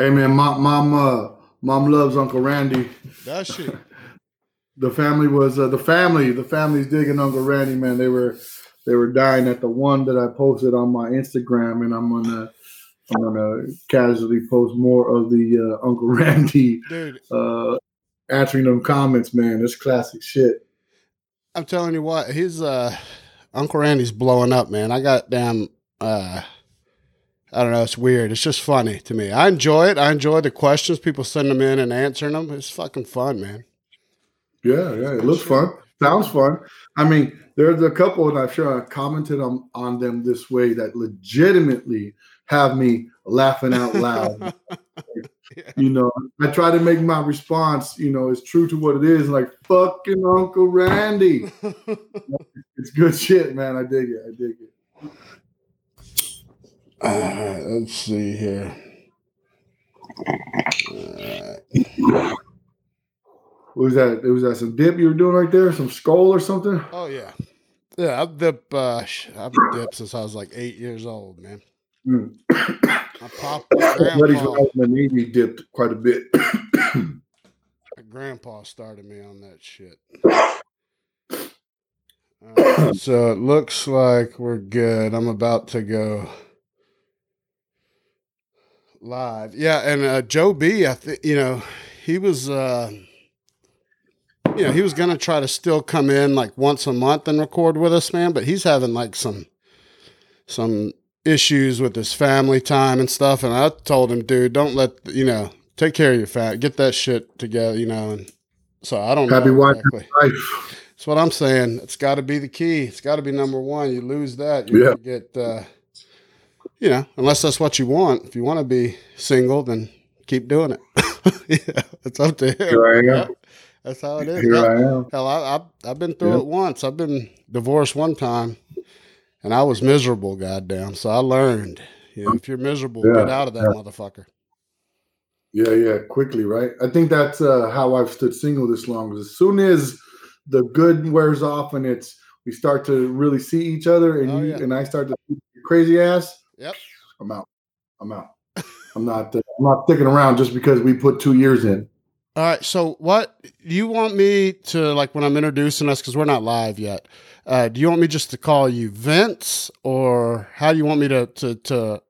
Hey man, mom, mom, uh, mom loves Uncle Randy. Does she? The family was uh, the family. The family's digging Uncle Randy, man. They were they were dying at the one that I posted on my Instagram, and I'm gonna I'm gonna casually post more of the uh, Uncle Randy Dude, uh, answering them comments. Man, it's classic shit. I'm telling you what, his uh Uncle Randy's blowing up, man. I got damn uh I don't know, it's weird. It's just funny to me. I enjoy it. I enjoy the questions. People send them in and answering them. It's fucking fun, man. Yeah, yeah, it looks fun. Sounds fun. I mean, there's a couple, and I'm sure I commented on on them this way that legitimately have me laughing out loud. You know, I try to make my response, you know, as true to what it is, like fucking Uncle Randy. It's good shit, man. I dig it. I dig it. Uh, let's see here. What was that? It was that some dip you were doing right there? Some Skoal or something? oh yeah, yeah. I've dipped. Uh, I've dipped since I was like eight years old, man. Mm. I popped my Buddies grandpa. when I in the Navy dipped quite a bit. My grandpa started me on that shit. So it looks like we're good. I'm about to go live. Yeah, and uh, Joe B, I think you know he was, uh, you know, he was gonna try to still come in like once a month and record with us, man. But he's having like some some issues with his family time and stuff. And I told him, dude, don't let you know, take care of your fat, get that shit together, you know. And so I don't Happy know exactly. Life. That's what I'm saying. It's got to be the key. It's got to be number one. You lose that, you Yeah. get, uh, you know, unless that's what you want. If you want to be single, then keep doing it. yeah, it's up to him. Here I am. That's how it is. Here Hell, I am. hell, I, I've I've been through Yeah. it once. I've been divorced one time, and I was miserable. Goddamn. So I learned. You know, if you're miserable, Yeah, get out of that yeah. motherfucker. Yeah, yeah, quickly, right? I think that's uh, how I've stood single this long. As soon as the good wears off and it's we start to really see each other, and Oh, you and I start to crazy ass, Yep. I'm out. I'm out. I'm not. Uh, I'm not sticking around just because we put two years in. All right. So, what do you want me to like when I'm introducing us? Because we're not live yet. Uh, do you want me just to call you Vince, or how do you want me to to to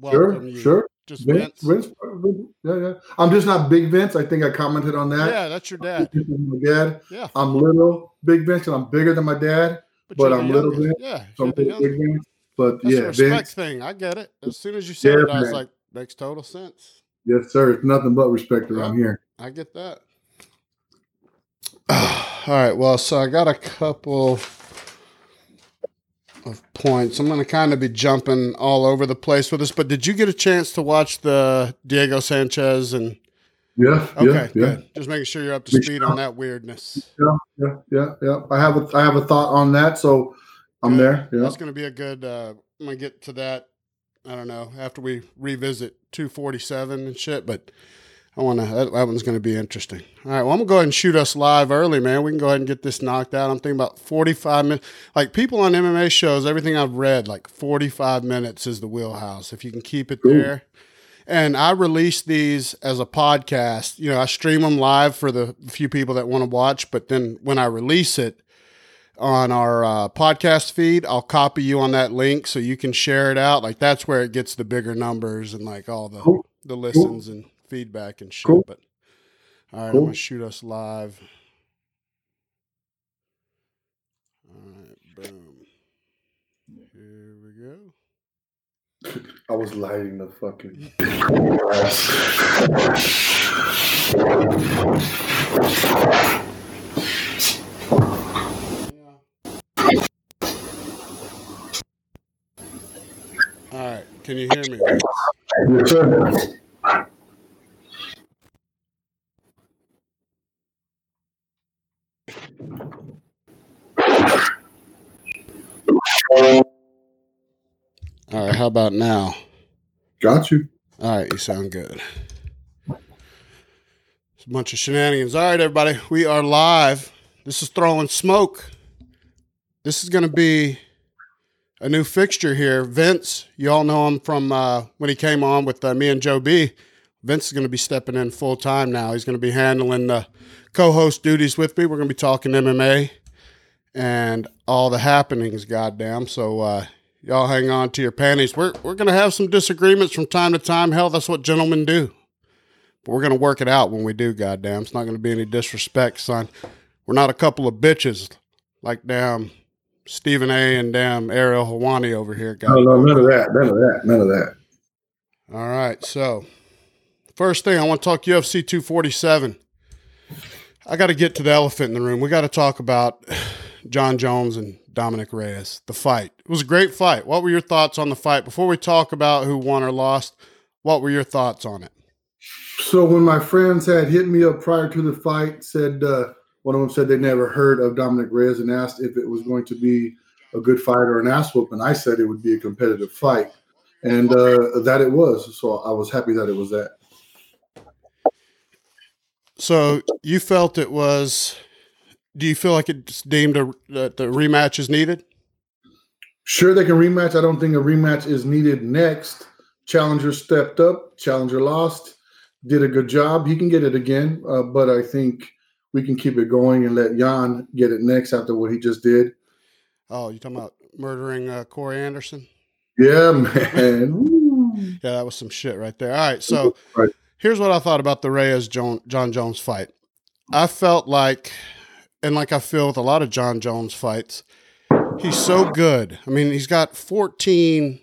welcome Sure, you? sure. Just Vince, Vince. Vince, yeah, yeah. I'm just not Big Vince. I think I commented on that. Yeah, that's your dad. My dad. Yeah, I'm little Big Vince, and I'm bigger than my dad. but you're I'm little. Vince, Yeah, So I'm Big. Vince. But That's yeah, a respect thing. I get it. As soon as you said Yeah, it, I was man. like, makes total sense. Yes, sir. It's nothing but respect around here. I get that. All right. Well, so I got a couple of points. I'm going to kind of be jumping all over the place with this, but did you get a chance to watch the Diego Sanchez and Yeah, okay, yeah, yeah. Just making sure you're up to speed on that weirdness. yeah, yeah, yeah, yeah. I have a I have a thought on that, so I'm there. Yeah, That's going to be a good uh I'm going to get to that I don't know, after we revisit 247 and shit, but I want to that, that one's going to be interesting. All right, well I'm going to go ahead and shoot us live early, man. We can go ahead and get this knocked out. I'm thinking about 45 minutes. Like people on MMA shows, everything I've read, like 45 minutes is the wheelhouse. If you can keep it Cool. there. And I release these as a podcast. You know, I stream them live for the few people that want to watch, but then when I release it, on our uh, podcast feed. I'll copy you on that link so you can share it out. Like that's where it gets the bigger numbers and like all the Cool. the listens and feedback and shit. Cool. But all right, Cool. I'm gonna shoot us live. All right, boom. Here we go. I was lighting the fucking. All right, can you hear me? Yes, sir. All right, how about now? Got you. All right, you sound good. It's a bunch of shenanigans. All right, everybody, we are live. This is throwing smoke. This is going to be a new fixture here. Vince, you all know him from uh, when he came on with uh, me and Joe B. Vince is going to be stepping in full time now. He's going to be handling the co-host duties with me. We're going to be talking MMA and all the happenings. Goddamn! So uh, y'all hang on to your panties. We're we're going to have some disagreements from time to time. Hell, that's what gentlemen do. But we're going to work it out when we do. Goddamn! It's not going to be any disrespect, son. We're not a couple of bitches like damn Stephen A. and damn Ariel Helwani over here. No, no, none of that. None of that. None of that. All right, so First thing, I want to talk UFC 247. I got to get to the elephant in the room. We got to talk about Jon Jones and Dominic Reyes, the fight. It was a great fight. What were your thoughts on the fight? Before we talk about who won or lost, what were your thoughts on it? So when my friends had hit me up prior to the fight, said uh, one of them said they'd never heard of Dominic Reyes and asked if it was going to be a good fight or an ass whoop. And I said it would be a competitive fight, and uh, that it was. So I was happy that it was that. So you felt it was. Do you feel like it's deemed a, that the rematch is needed? Sure, they can rematch. I don't think a rematch is needed next. Challenger stepped up. Challenger lost. Did a good job. He can get it again, uh, but I think we can keep it going and let Jan get it next after what he just did. Oh, you talking about murdering uh, Corey Anderson? Yeah, man. yeah, that was some shit right there. All right, so right here's what I thought about the Reyes Jon Jones fight. I felt like, and like I feel with a lot of Jon Jones fights, he's so good. I mean, he's got 14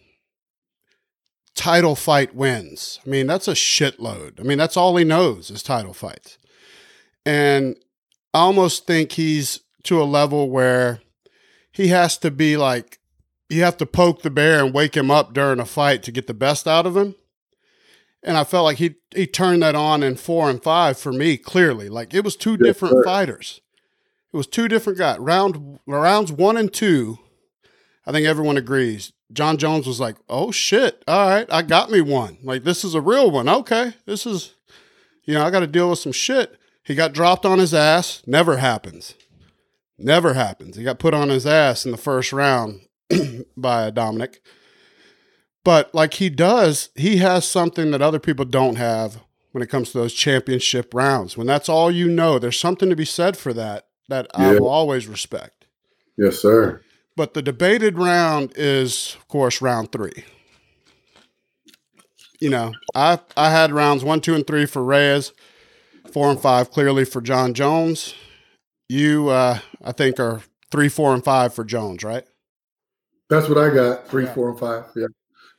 title fight wins. I mean, that's a shitload. I mean, that's all he knows is title fights. And I almost think he's to a level where he has to be like, you have to poke the bear and wake him up during a fight to get the best out of him and I felt like he he turned that on in four and five for me clearly. Like it was two yes, different sir. fighters. It was two different guys. Round rounds one and two, I think everyone agrees. Jon Jones was like, "Oh shit! All right, I got me one. Like this is a real one. Okay, this is, you know, I got to deal with some shit." He got dropped on his ass. Never happens. Never happens. He got put on his ass in the first round by Dominic. But like he does, he has something that other people don't have when it comes to those championship rounds. When that's all you know, there's something to be said for that that yeah. I will always respect. Yes, sir. But the debated round is, of course, round three. You know, I I had rounds one, two, and three for Reyes, four and five clearly for Jon Jones. You, uh, I think, are three, four, and five for Jones, right? That's what I got. Three, yeah. four, and five. Yeah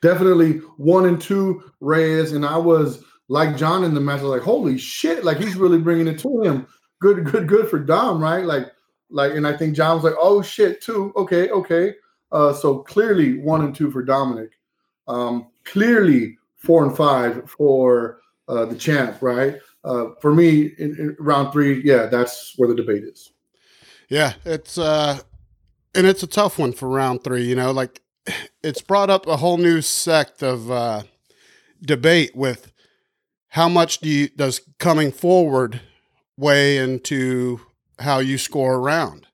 definitely one and two Reyes, and I was like John in the match. I was like, holy shit! Like he's really bringing it to him. Good, good, good for Dom, right? Like, like, and I think John was like, oh shit, too. Okay, okay. Uh, so clearly one and two for Dominic. Um, clearly four and five for uh, the champ, right? Uh, for me, in, in round three, yeah, that's where the debate is. Yeah, it's uh, and it's a tough one for round three. You know, like it's brought up a whole new sect of uh, debate with how much do you, does coming forward weigh into how you score a round?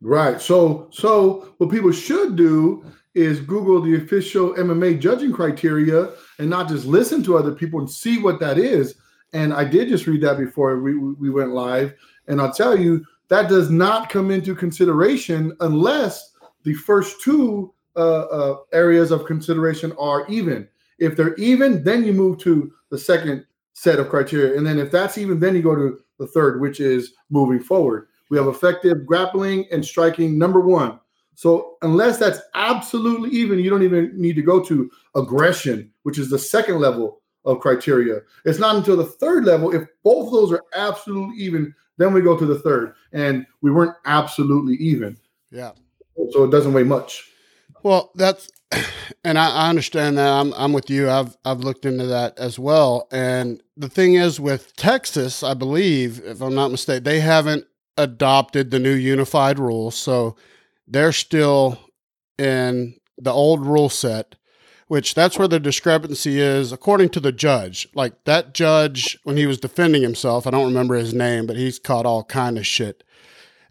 Right. So, so what people should do is Google the official MMA judging criteria and not just listen to other people and see what that is. And I did just read that before we, we went live. And I'll tell you, that does not come into consideration unless the first two uh, uh, areas of consideration are even. If they're even, then you move to the second set of criteria. And then if that's even, then you go to the third, which is moving forward. We have effective grappling and striking, number one. So unless that's absolutely even, you don't even need to go to aggression, which is the second level of criteria. It's not until the third level, if both of those are absolutely even, then we go to the third. And we weren't absolutely even. Yeah. So it doesn't weigh much. Well, that's and I, I, understand that. I'm I'm with you. I've I've looked into that as well. And the thing is with Texas, I believe, if I'm not mistaken, they haven't adopted the new unified rules. So they're still in the old rule set, which that's where the discrepancy is, according to the judge. Like that judge, when he was defending himself, I don't remember his name, but he's caught all kind of shit.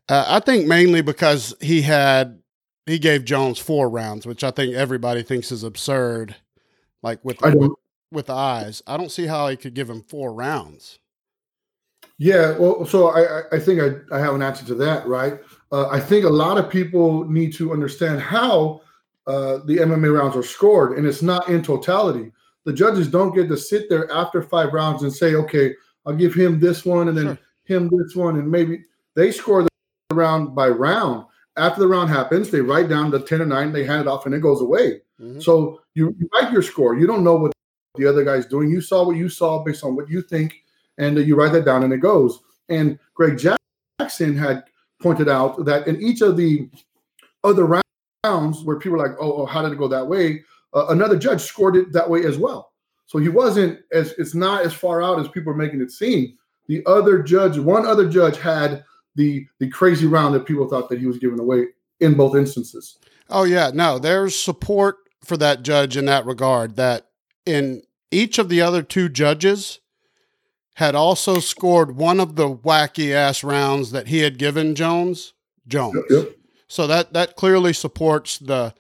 Uh, I think mainly because he had he gave Jones four rounds, which I think everybody thinks is absurd. Like with, with with eyes, I don't see how he could give him four rounds. Yeah, well, so I, I think I, I have an answer to that, right? Uh, I think a lot of people need to understand how uh, the MMA rounds are scored, and it's not in totality. The judges don't get to sit there after five rounds and say, okay, I'll give him this one and then sure. him this one, and maybe they score the round by round. After the round happens, they write down the 10 or 9, they hand it off, and it goes away. Mm-hmm. So you, you write your score. You don't know what the other guy's doing. You saw what you saw based on what you think, and uh, you write that down, and it goes. And Greg Jackson had pointed out that in each of the other rounds where people are like, oh, oh how did it go that way? Uh, another judge scored it that way as well. So he wasn't as it's not as far out as people are making it seem. The other judge, one other judge, had the the crazy round that people thought that he was giving away in both instances. Oh yeah, no, there's support for that judge in that regard. That in each of the other two judges had also scored one of the wacky ass rounds that he had given Jones. Jones. Yep, yep. So that that clearly supports the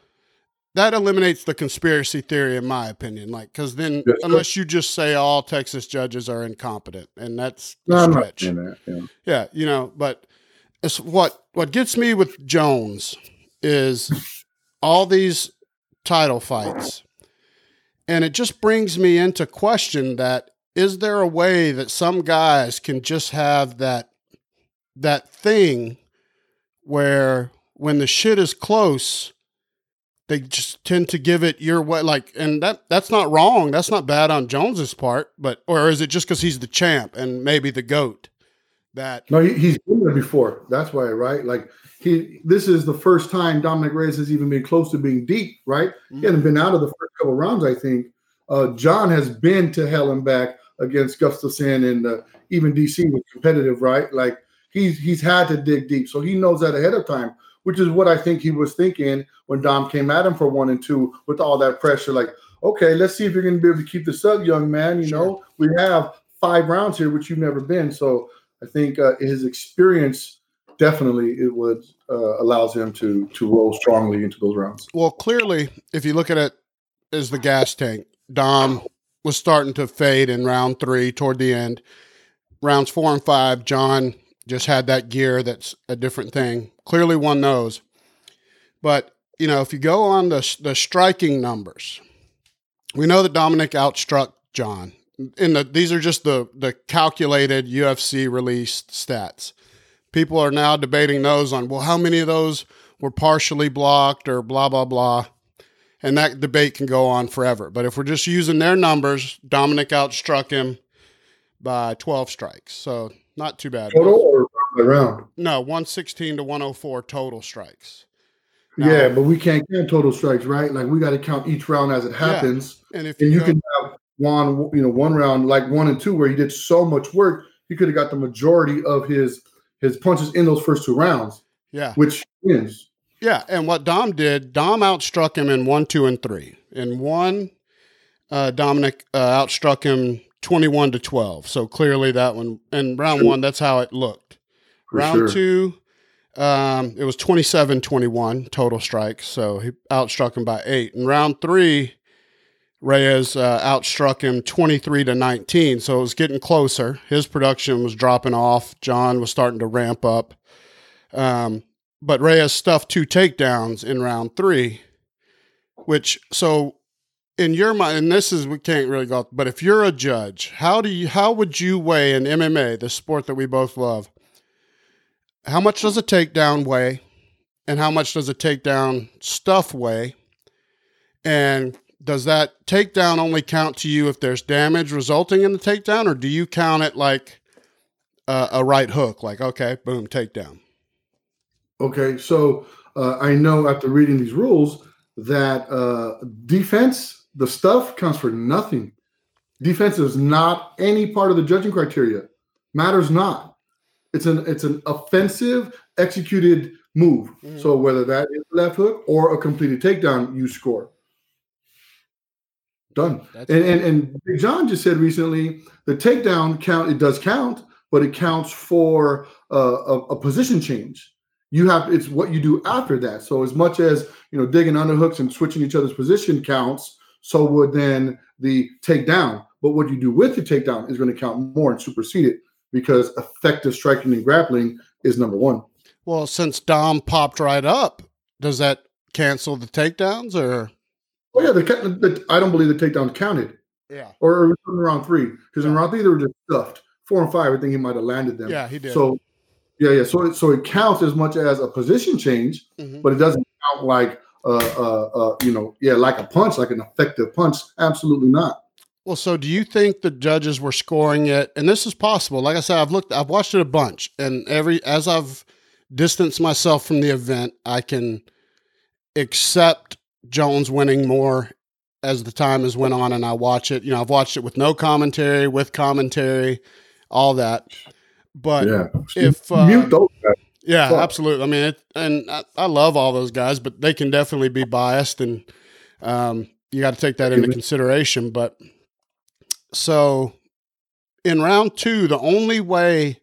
that eliminates the conspiracy theory in my opinion like because then yes, unless you just say all texas judges are incompetent and that's no, stretch that, yeah. yeah you know but it's what what gets me with jones is all these title fights and it just brings me into question that is there a way that some guys can just have that that thing where when the shit is close they just tend to give it your way like and that that's not wrong. That's not bad on jones's part but or is it just because he's the champ and maybe the goat that no he, has been there before. That's why right? Like he this is the first time Dominic reyes has even been close to being deep right? Mm-hmm. he hasn't been out of the first couple rounds i think. Uh, jon has been to hell and back against gustafsson and uh, even dc was competitive right? Like he's he's had to dig deep so he knows that ahead of time which is what I think he was thinking when Dom came at him for one and two with all that pressure. Like, okay, let's see if you're going to be able to keep this up, young man. You sure. know, we have five rounds here, which you've never been. So I think uh, his experience definitely it would uh, allows him to to roll strongly into those rounds. Well, clearly, if you look at it as the gas tank, Dom was starting to fade in round three toward the end. Rounds four and five, John just had that gear that's a different thing. Clearly, one knows. But, you know, if you go on the, the striking numbers, we know that Dominic outstruck John. In the, these are just the, the calculated UFC released stats. People are now debating those on, well, how many of those were partially blocked or blah, blah, blah. And that debate can go on forever. But if we're just using their numbers, Dominic outstruck him by 12 strikes. So not too bad. Total or round? No, 116 to 104 total strikes. Now, yeah, but we can't count total strikes, right? Like we got to count each round as it happens. Yeah. And if and you, you can have one, you know, one round like one and two where he did so much work, he could have got the majority of his his punches in those first two rounds. Yeah, which wins. Yeah, and what Dom did, Dom outstruck him in one, two, and three. In one, uh, Dominic uh, outstruck him 21 to 12. So clearly that one, and round one, that's how it looked. For round sure. two, um, it was 27 21 total strikes. So he outstruck him by eight. In round three, Reyes uh, outstruck him 23 to 19. So it was getting closer. His production was dropping off. John was starting to ramp up. Um, but Reyes stuffed two takedowns in round three, which, so in your mind, and this is we can't really go, but if you're a judge, how do you how would you weigh in MMA, the sport that we both love? How much does a takedown weigh, and how much does a takedown stuff weigh? And does that takedown only count to you if there's damage resulting in the takedown, or do you count it like a, a right hook, like okay, boom, takedown? Okay, so uh, I know after reading these rules that uh, defense the stuff counts for nothing. Defense is not any part of the judging criteria. Matters not. It's an it's an offensive executed move. Mm-hmm. So whether that is left hook or a completed takedown, you score. Done. and, and and Big John just said recently the takedown count it does count, but it counts for uh, a, a position change you have it's what you do after that. So as much as you know digging underhooks and switching each other's position counts, so would then the takedown. But what you do with the takedown is going to count more and supersede it because effective striking and grappling is number one. Well, since Dom popped right up, does that cancel the takedowns or? Oh yeah, the, the I don't believe the takedown counted. Yeah. Or, in round three because in round three they were just stuffed. Four and five, I think he might have landed them. Yeah, he did. So yeah, yeah. So it, so it counts as much as a position change, mm-hmm. but it doesn't count like uh, uh, uh, you know, yeah, like a punch, like an effective punch. Absolutely not. Well, so do you think the judges were scoring it? And this is possible. Like I said, I've looked, I've watched it a bunch, and every as I've distanced myself from the event, I can accept Jones winning more as the time has went on, and I watch it. You know, I've watched it with no commentary, with commentary, all that. But yeah. if uh, mute those guys. Yeah, Fuck. absolutely. I mean, it, and I, I, love all those guys, but they can definitely be biased, and um, you got to take that into consideration. But so in round two, the only way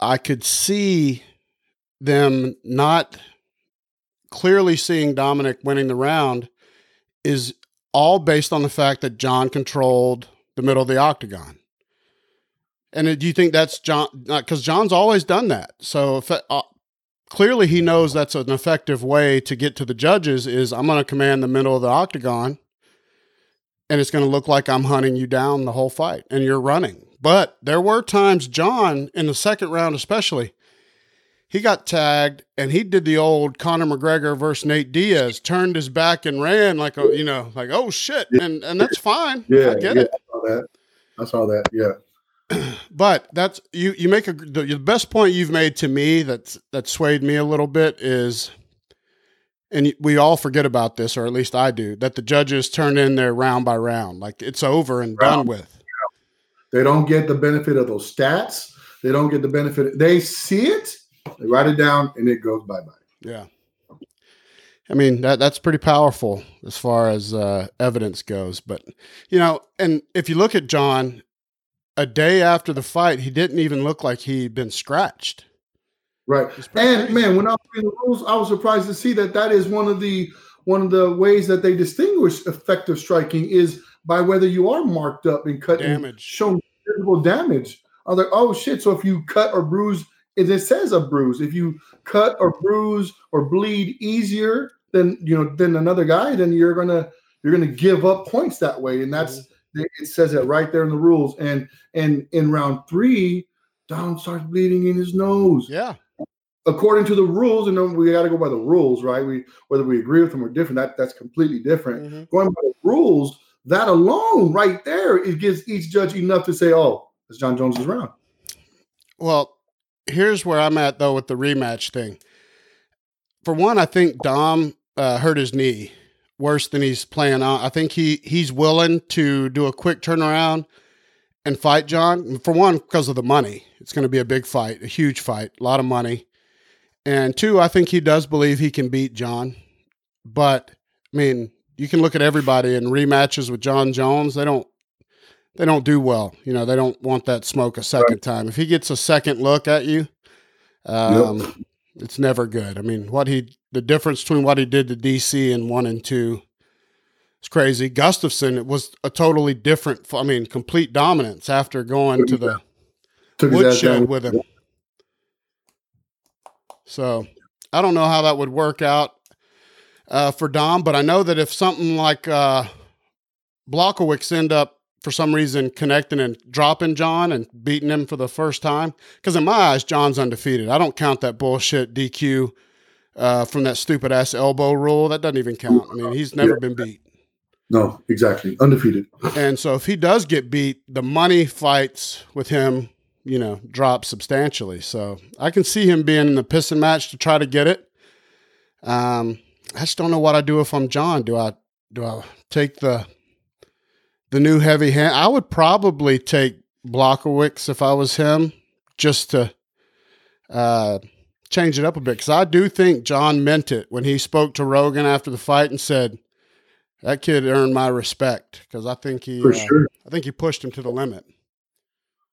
I could see them not clearly seeing Dominic winning the round is all based on the fact that John controlled the middle of the octagon. And do you think that's John? Because John's always done that. So if, uh, clearly he knows that's an effective way to get to the judges. Is I'm going to command the middle of the octagon, and it's going to look like I'm hunting you down the whole fight, and you're running. But there were times John in the second round, especially, he got tagged and he did the old Conor McGregor versus Nate Diaz, turned his back and ran like a you know like oh shit, and and that's fine. Yeah, I get yeah, it. I saw that. I saw that. Yeah but that's you. You make a the, the best point you've made to me that's that swayed me a little bit is, and we all forget about this, or at least I do, that the judges turn in their round by round, like it's over and round. done with. They don't get the benefit of those stats. They don't get the benefit. They see it, they write it down, and it goes bye bye. Yeah. I mean that that's pretty powerful as far as uh, evidence goes, but you know, and if you look at John, a day after the fight, he didn't even look like he'd been scratched. Right. And man, when I was reading the rules, I was surprised to see that that is one of the one of the ways that they distinguish effective striking is by whether you are marked up and cut damage, and shown visible damage. I was like, oh shit! So if you cut or bruise, it says a bruise. If you cut or bruise or bleed easier than you know than another guy, then you're gonna you're gonna give up points that way, and that's. Mm-hmm it says that right there in the rules. And and in round three, Dom starts bleeding in his nose. Yeah. According to the rules, and then we got to go by the rules, right? We whether we agree with them or different, that that's completely different. Mm-hmm. Going by the rules, that alone, right there, it gives each judge enough to say, "Oh, it's Jon Jones's round." Well, here's where I'm at though with the rematch thing. For one, I think Dom uh, hurt his knee worse than he's playing on. I think he he's willing to do a quick turnaround and fight John. For one, because of the money, it's going to be a big fight, a huge fight, a lot of money. And two, I think he does believe he can beat John. But I mean, you can look at everybody in rematches with Jon Jones. They don't they don't do well. You know, they don't want that smoke a second right. time. If he gets a second look at you, um, it's never good. I mean, what he the difference between what he did to DC and one and two is crazy. Gustafsson, it was a totally different. I mean, complete dominance after going to the woodshed with him. So I don't know how that would work out uh, for Dom, but I know that if something like uh, Blachowicz end up for some reason connecting and dropping John and beating him for the first time, because in my eyes, John's undefeated. I don't count that bullshit DQ uh, from that stupid ass elbow rule. That doesn't even count. I mean, he's never yeah. been beat. No, exactly. Undefeated. And so if he does get beat, the money fights with him, you know, drop substantially. So I can see him being in the pissing match to try to get it. Um, I just don't know what I do if I'm John. Do I do I take the the new heavy hand? I would probably take Blachowicz if I was him, just to uh, change it up a bit because I do think John meant it when he spoke to Rogan after the fight and said that kid earned my respect because I think he uh, sure. I think he pushed him to the limit.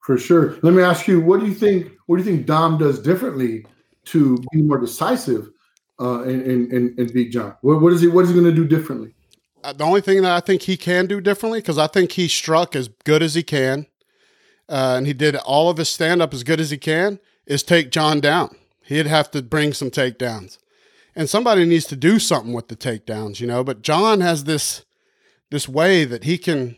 For sure. Let me ask you, what do you think? What do you think Dom does differently to be more decisive uh, and, and, and beat John? What, what is he? What is he going to do differently? uh, the only thing that I think he can do differently, because I think he struck as good as he can, uh, and he did all of his stand up as good as he can, is take John down. He'd have to bring some takedowns. And somebody needs to do something with the takedowns, you know. But John has this this way that he can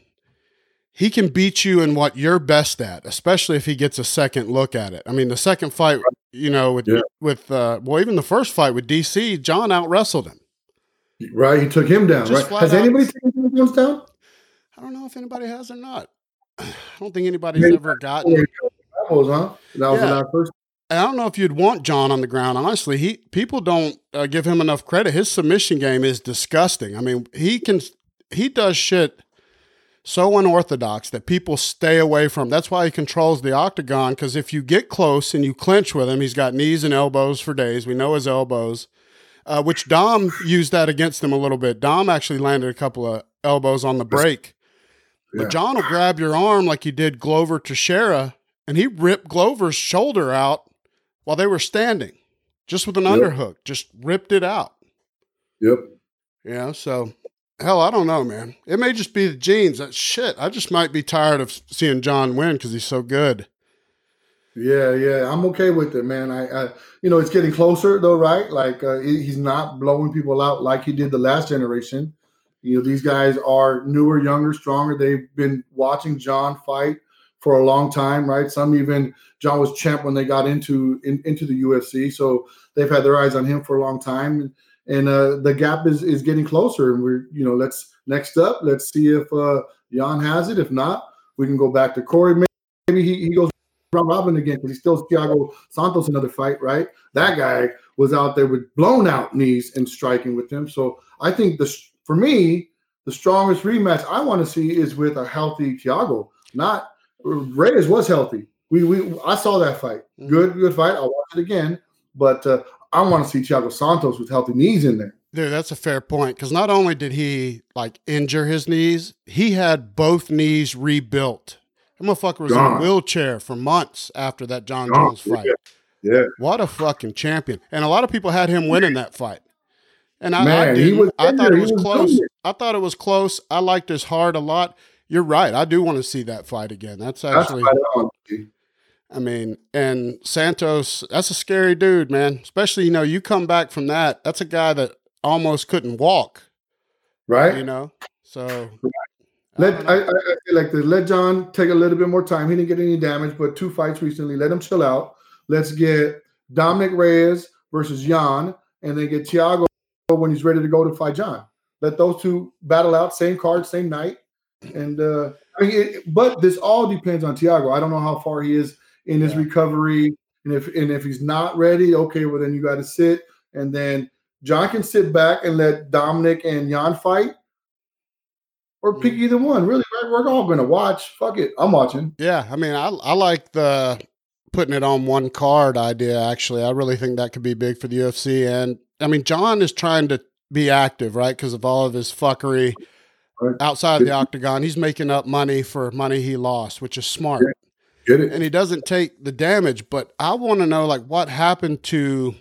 he can beat you in what you're best at, especially if he gets a second look at it. I mean, the second fight, you know, with yeah. with uh, well, even the first fight with DC, John out wrestled him. Right, he took him down. Right, has out, anybody taken him down? I don't know if anybody has or not. I don't think anybody's Maybe ever gotten. Levels, huh? That was yeah. first. I don't know if you'd want John on the ground. Honestly, he people don't uh, give him enough credit. His submission game is disgusting. I mean, he can he does shit so unorthodox that people stay away from. That's why he controls the octagon. Because if you get close and you clinch with him, he's got knees and elbows for days. We know his elbows, uh, which Dom used that against him a little bit. Dom actually landed a couple of elbows on the break. Yeah. But John will grab your arm like he did Glover Teixeira, and he ripped Glover's shoulder out while they were standing, just with an yep. underhook, just ripped it out. Yep. Yeah. So Hell, I don't know, man. It may just be the genes. That shit. I just might be tired of seeing John win because he's so good. Yeah, yeah, I'm okay with it, man. I, I you know, it's getting closer though, right? Like uh, he's not blowing people out like he did the last generation. You know, these guys are newer, younger, stronger. They've been watching John fight for a long time, right? Some even John was champ when they got into in, into the UFC, so they've had their eyes on him for a long time and uh, the gap is is getting closer. And we're you know let's next up let's see if uh, Jan has it. If not, we can go back to Corey. Maybe he, he goes round robin again because he still Thiago Santos another fight, right? That guy was out there with blown out knees and striking with him. So I think the for me the strongest rematch I want to see is with a healthy Thiago. Not Reyes was healthy. We we I saw that fight. Mm-hmm. Good good fight. I'll watch it again. But uh, I want to see Thiago Santos with healthy knees in there. Dude, that's a fair point because not only did he like injure his knees, he had both knees rebuilt. That motherfucker was Gone. in a wheelchair for months after that John Gone. Jones fight. Yeah. yeah. What a fucking champion. And a lot of people had him winning that fight. And I, Man, I didn't. I thought it was, was close. I thought it was close. I liked his heart a lot. You're right. I do want to see that fight again. That's actually that's I mean, and Santos, that's a scary dude, man. Especially, you know, you come back from that. That's a guy that almost couldn't walk. Right. You know, so. Let I, I, I like to let John take a little bit more time. He didn't get any damage, but two fights recently. Let him chill out. Let's get Dominic Reyes versus Jan, and then get Thiago when he's ready to go to fight John. Let those two battle out, same card, same night. And uh I mean, it, but this all depends on Thiago. I don't know how far he is in his yeah. recovery. And if and if he's not ready, okay, well then you got to sit, and then John can sit back and let Dominic and Jan fight, or pick mm. either one. Really, right? we're all going to watch. Fuck it, I'm watching. Yeah, I mean, I I like the putting it on one card idea. Actually, I really think that could be big for the UFC. And I mean, John is trying to be active, right, because of all of his fuckery outside of the octagon. He's making up money for money he lost, which is smart. Get it? And he doesn't take the damage. But I want to know like what happened to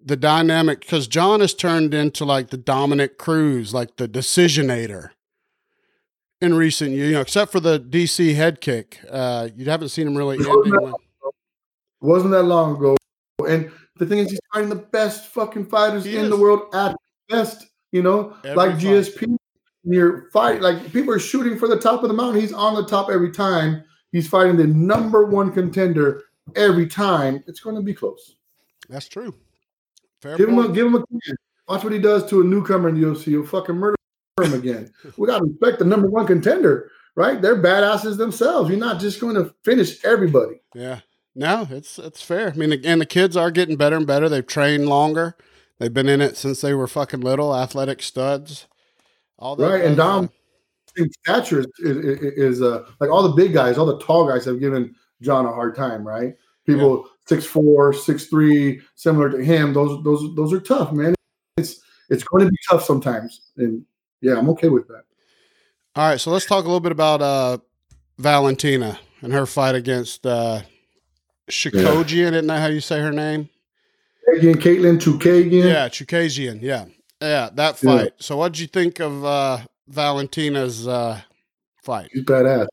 the dynamic because John has turned into like the Dominick Cruz, like the decisionator in recent years, you know, except for the DC head kick. Uh, you haven't seen him really wasn't that, wasn't that long ago. And the thing is, he's fighting the best fucking fighters he in is. the world at best, you know, Every like fight. GSP near fight. Like people are shooting for the top of the mountain. He's on the top every time he's fighting the number one contender every time, it's going to be close. That's true. Fair give point. him a give him a watch what he does to a newcomer in the UFC. He'll fucking murder him again. we got to respect the number one contender, right? They're badasses themselves. You're not just going to finish everybody. Yeah. No, it's it's fair. I mean, and the kids are getting better and better. They've trained longer. They've been in it since they were fucking little, athletic studs. All that right, and Dom, stature is, is, is uh, like all the big guys, all the tall guys have given John a hard time, right? People yeah. six four, six three, similar to him. Those those those are tough, man. It's it's going to be tough sometimes, and yeah, I'm okay with that. All right, so let's talk a little bit about uh, Valentina and her fight against uh, Chookagian. Yeah. Isn't that how you say her name? Again, Katlyn Chookagian. Yeah, Chookagian. Yeah. Yeah, that Yeah. fight. So, what did you think of uh, Valentina's uh, fight? She's badass.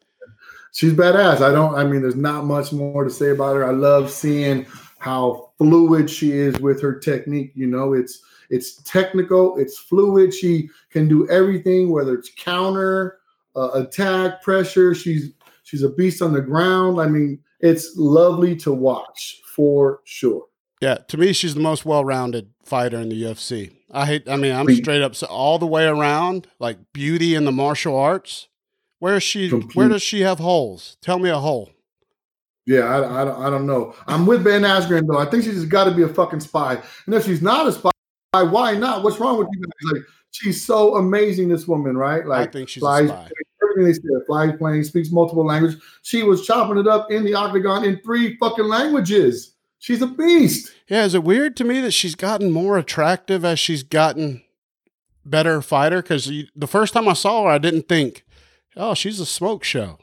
She's badass. I don't. I mean, there's not much more to say about her. I love seeing how fluid she is with her technique. You know, it's it's technical. It's fluid. She can do everything, whether it's counter, uh, attack, pressure. She's she's a beast on the ground. I mean, it's lovely to watch for sure. Yeah, to me, she's the most well-rounded fighter in the UFC. I hate. I mean, I'm Complete. straight up so all the way around, like beauty in the martial arts. Where is she? Where does she have holes? Tell me a hole. Yeah, I, I, don't- I don't know. I'm with Ben Askren though. I think she's just got to be a fucking spy. And if she's not a spy, why not? What's wrong with you guys? Like, she's so amazing. This woman, right? Like I think she's flies, a spy. everything they said. Flies plane, speaks multiple languages. She was chopping it up in the octagon in three fucking languages. She's a beast. Yeah, is it weird to me that she's gotten more attractive as she's gotten better fighter? Because the first time I saw her, I didn't think, oh, she's a smoke show.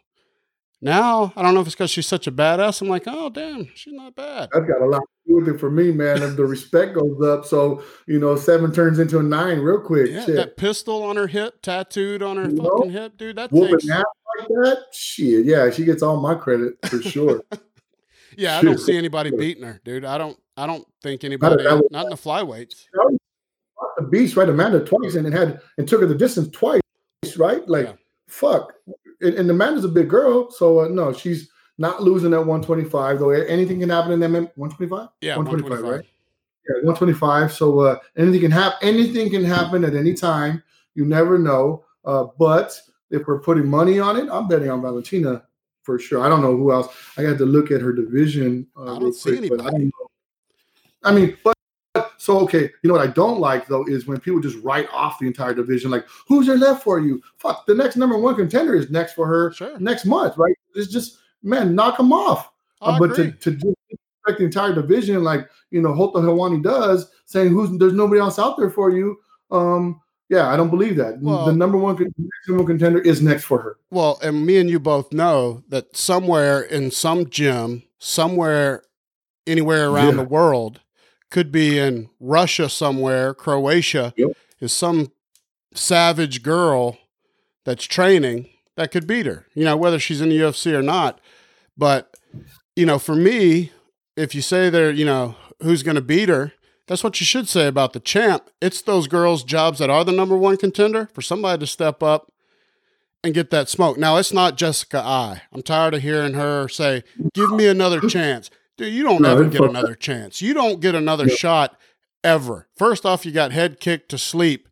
Now I don't know if it's because she's such a badass. I'm like, oh damn, she's not bad. That's got a lot to do with it for me, man. If the respect goes up, so you know, seven turns into a nine real quick. Yeah, Shit. that pistol on her hip, tattooed on her You know, fucking hip, dude. That Whooping takes. ass like that, shit. Yeah, she gets all my credit for sure. Yeah, I don't see anybody beating her, dude. I don't. I don't think anybody. was- Not in the flyweights. the beast, right? Amanda twice and it had and took her the distance twice, right? Like Yeah. fuck. And, and Amanda's a big girl, so uh, no, she's not losing at 125 though. Anything can happen in them 125. Yeah, 125, 125. right? Yeah, 125. So uh, anything can happen. Anything can happen at any time. You never know. Uh, but if we're putting money on it, I'm betting on Valentina for sure. I don't know who else. I had to look at her division. Uh, I don't see quick, but I anybody. don't know. I mean, but so okay. You know what I don't like though is when people just write off the entire division. Like, who's there left for you? Fuck, the next number one contender is next for her Sure. next month, right? It's just man, knock them off. Uh, but to agree. to just expect the entire division, like you know, Hota Hawani does, saying who's there's nobody else out there for you. Um, yeah, I don't believe that. Well- the number one number one contender is next for her. Well, and me and you both know that somewhere in some gym, somewhere, anywhere around Yeah. the world, could be in Russia somewhere, Croatia, Yep. is some savage girl that's training that could beat her. You know, whether she's in the UFC or not. But you know, for me, if you say they're, you know, who's going to beat her, that's what you should say about the champ. It's those girls' jobs that are the number one contender for somebody to step up and get that smoke. Now, it's not Jessica Eye. I'm tired of hearing her say, "Give me another chance." Dude, you don't No, ever get another chance. You don't get another Yeah. shot ever. First off, you got head kicked to sleep.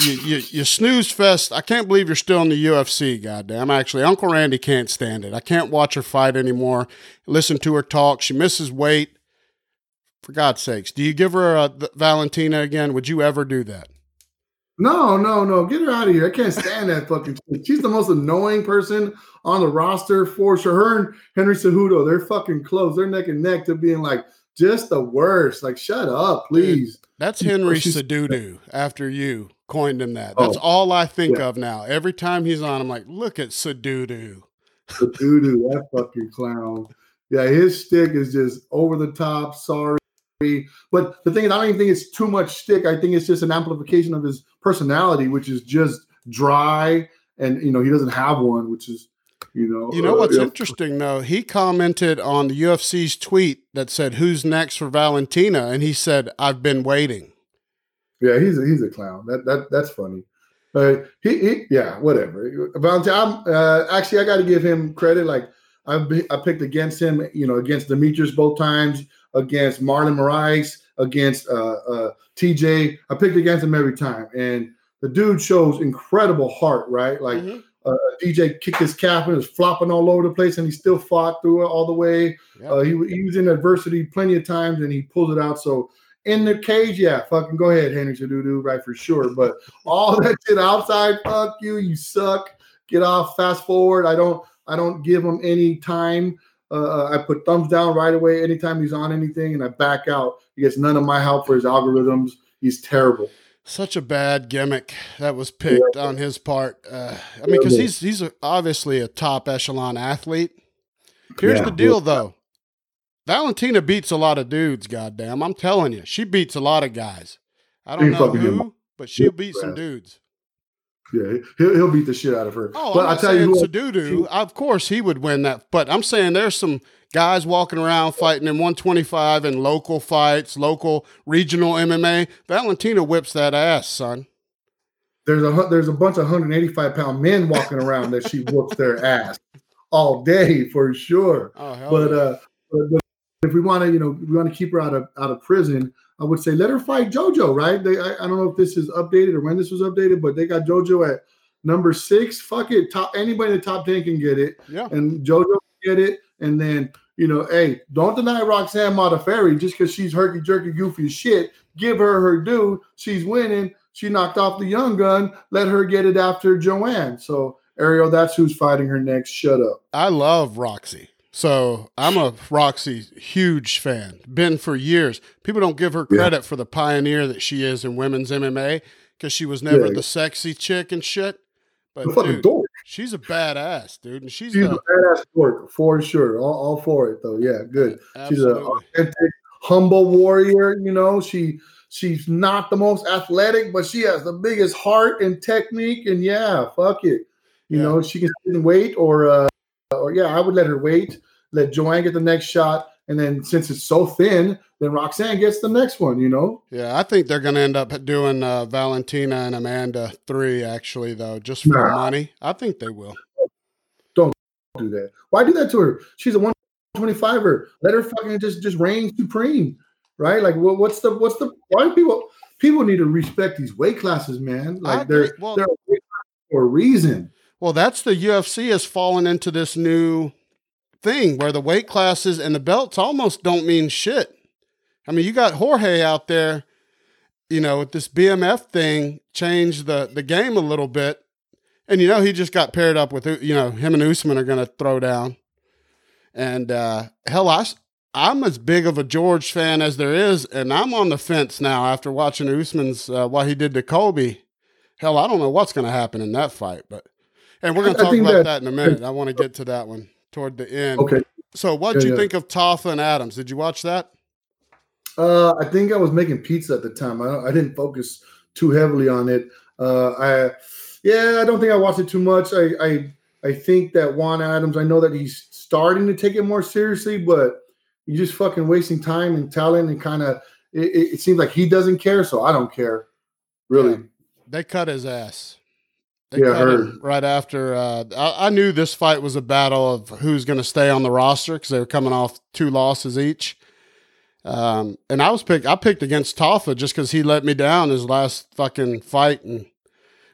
You, you, you snooze fest. I can't believe you're still in the UFC. Goddamn! Actually, Uncle Randy can't stand it. I can't watch her fight anymore. Listen to her talk. She misses weight. For God's sakes, do you give her uh, a th- Valentina again? Would you ever do that? No, no, no. Get her out of here. I can't stand that fucking chick. She's the most annoying person on the roster for sure. Her and Henry Cejudo, they're fucking close. They're neck and neck to being like just the worst. Like, shut up, please. That's Henry Sedudu after you coined him that. That's Oh, all I think yeah. of now. Every time he's on, I'm like, look at doo doo, that fucking clown. Yeah, his stick is just over the top. Sorry. But the thing is, I don't even think it's too much stick. I think it's just an amplification of his personality, which is just dry. And, you know, he doesn't have one, which is, you know. You know uh, what's yeah. interesting though? He commented on the UFC's tweet that said, "Who's next for Valentina?" and he said, "I've been waiting." Yeah, he's a, he's a clown. That that that's funny. Uh, he, he yeah, whatever. Valentina. I'm, uh, actually, I got to give him credit. Like I've I picked against him, you know, against Demetrious both times, against Marlon Moraes, against uh, uh, TJ. I picked against him every time, and the dude shows incredible heart. Right, like Mhm. uh, DJ kicked his cap and was flopping all over the place, and he still fought through it all the way. Yep. Uh, he, he was in adversity plenty of times, and he pulled it out. So in the cage, yeah, fucking go ahead, Henry Cejudo, right for sure. But all that shit outside, fuck you, you suck. Get off. Fast forward. I don't. I don't give him any time. Uh, I put thumbs down right away anytime he's on anything, and I back out. He gets none of my help for his algorithms. He's terrible. Such a bad gimmick that was picked on his part. Uh, I mean, because he's he's obviously a top echelon athlete. Here's Yeah. the deal, though. Valentina beats a lot of dudes. Goddamn, I'm telling you, she beats a lot of guys. I don't know who. but she'll beat some dudes. Yeah, he'll, he'll beat the shit out of her. Oh, but I tell you, who, Sadudu. Of course, he would win that. But I'm saying there's some guys walking around fighting in 125 in local fights, local regional MMA. Valentina whips that ass, son. there's a there's a bunch of 185 pound men walking around that she whoops their ass all day for sure. Oh hell But yeah. uh, but if we want to, you know, we want to keep her out of out of prison. I would say let her fight JoJo. Right? They, I, I don't know if this is updated or when this was updated, but they got JoJo at number six. Fuck it, top anybody in the top ten can get it, yeah. and JoJo can get it. And then you know, hey, don't deny Roxanne Modafferi just because she's herky jerky goofy as shit. Give her her due. She's winning. She knocked off the young gun. Let her get it after Joanne. So Ariel, that's who's fighting her next. Shut up. I love Roxy. So I'm a Roxy huge fan. Been for years. People don't give her Yeah. credit for the pioneer that she is in women's MMA because she was never Yeah. the sexy chick and shit. But dude, she's a badass, dude, and she's, She's a the, badass dork for sure. All, all for it though. Yeah, good. She's a absolutely. authentic, humble warrior. You know, she she's not the most athletic, but she has the biggest heart and technique. And yeah, fuck it. You Yeah. know, she can sit and wait, or uh, or yeah, I would let her wait. Let Joanne get the next shot, and then since it's so thin, then Roxanne gets the next one. You know, Yeah, I think they're going to end up doing uh, Valentina and Amanda three actually though, just for Nah. money. I think they will. Don't do that. Why do that to her? She's a 125er. Let her fucking just just reign supreme, right? Like, what, what's the what's the why do people people need to respect these weight classes, man? I Like they're agree. Well- they're a weight class for a reason. Well, that's the UFC has fallen into this new thing where the weight classes and the belts almost don't mean shit. I mean, you got Jorge out there, you know, with this BMF thing changed the the game a little bit. And you know, he just got paired up with you know, him and Usman are going to throw down. And uh hell I'm as big of a George fan as there is, and I'm on the fence now after watching Usman's uh, what he did to Colby. Hell, I don't know what's going to happen in that fight, but and we're going to talk about that- that in a minute. I want to get to that one toward the end. Okay. So, what'd Yeah, you yeah. think of Tafa and Adams? Did you watch that? Uh, I think I was making pizza at the time. I, I didn't focus too heavily on it. Uh, I yeah, I don't think I watched it too much. I I I think that Juan Adams. I know that he's starting to take it more seriously, but you're just fucking wasting time and talent and kind of. It, it, it seems like he doesn't care, so I don't care. Really. Yeah. They cut his ass. Yeah, I cut him right after. Uh, I, I knew this fight was a battle of who's going to stay on the roster because they were coming off two losses each. Um, and I was picked. I picked against Tafa just because he let me down his last fucking fight, and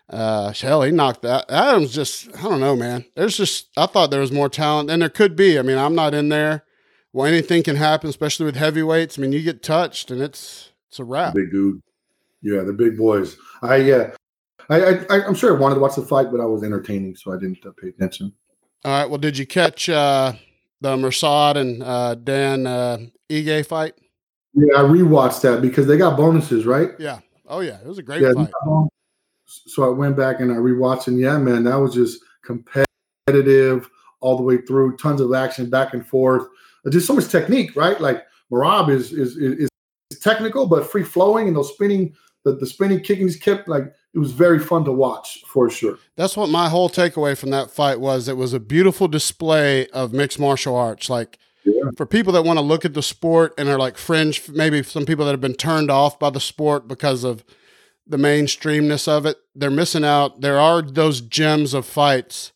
uh, hell, he knocked that. Adams just, I don't know, man. There's just, I thought there was more talent, and there could be. I mean, I'm not in there. Well, anything can happen, especially with heavyweights. I mean, you get touched, and it's it's a wrap. Big dude. Yeah, the big boys. I yeah. I, I I'm sure I wanted to watch the fight, but I was entertaining, so I didn't uh, pay attention. All right. Well, did you catch uh, the Mirsad and uh, Dan uh, Ige fight? Yeah, I rewatched that because they got bonuses, right? Yeah. Oh yeah, it was a great Yeah, fight. so I went back and I rewatched, and yeah, man, that was just competitive all the way through. Tons of action, back and forth. Just so much technique, right? Like Marab is is is, is technical but free flowing, and those spinning, the, the spinning kickings kept like it was very fun to watch for sure. That's what my whole takeaway from that fight was. It was a beautiful display of mixed martial arts. Like Yeah. for people that want to look at the sport and are like fringe, maybe some people that have been turned off by the sport because of the mainstreamness of it, they're missing out. There are those gems of fights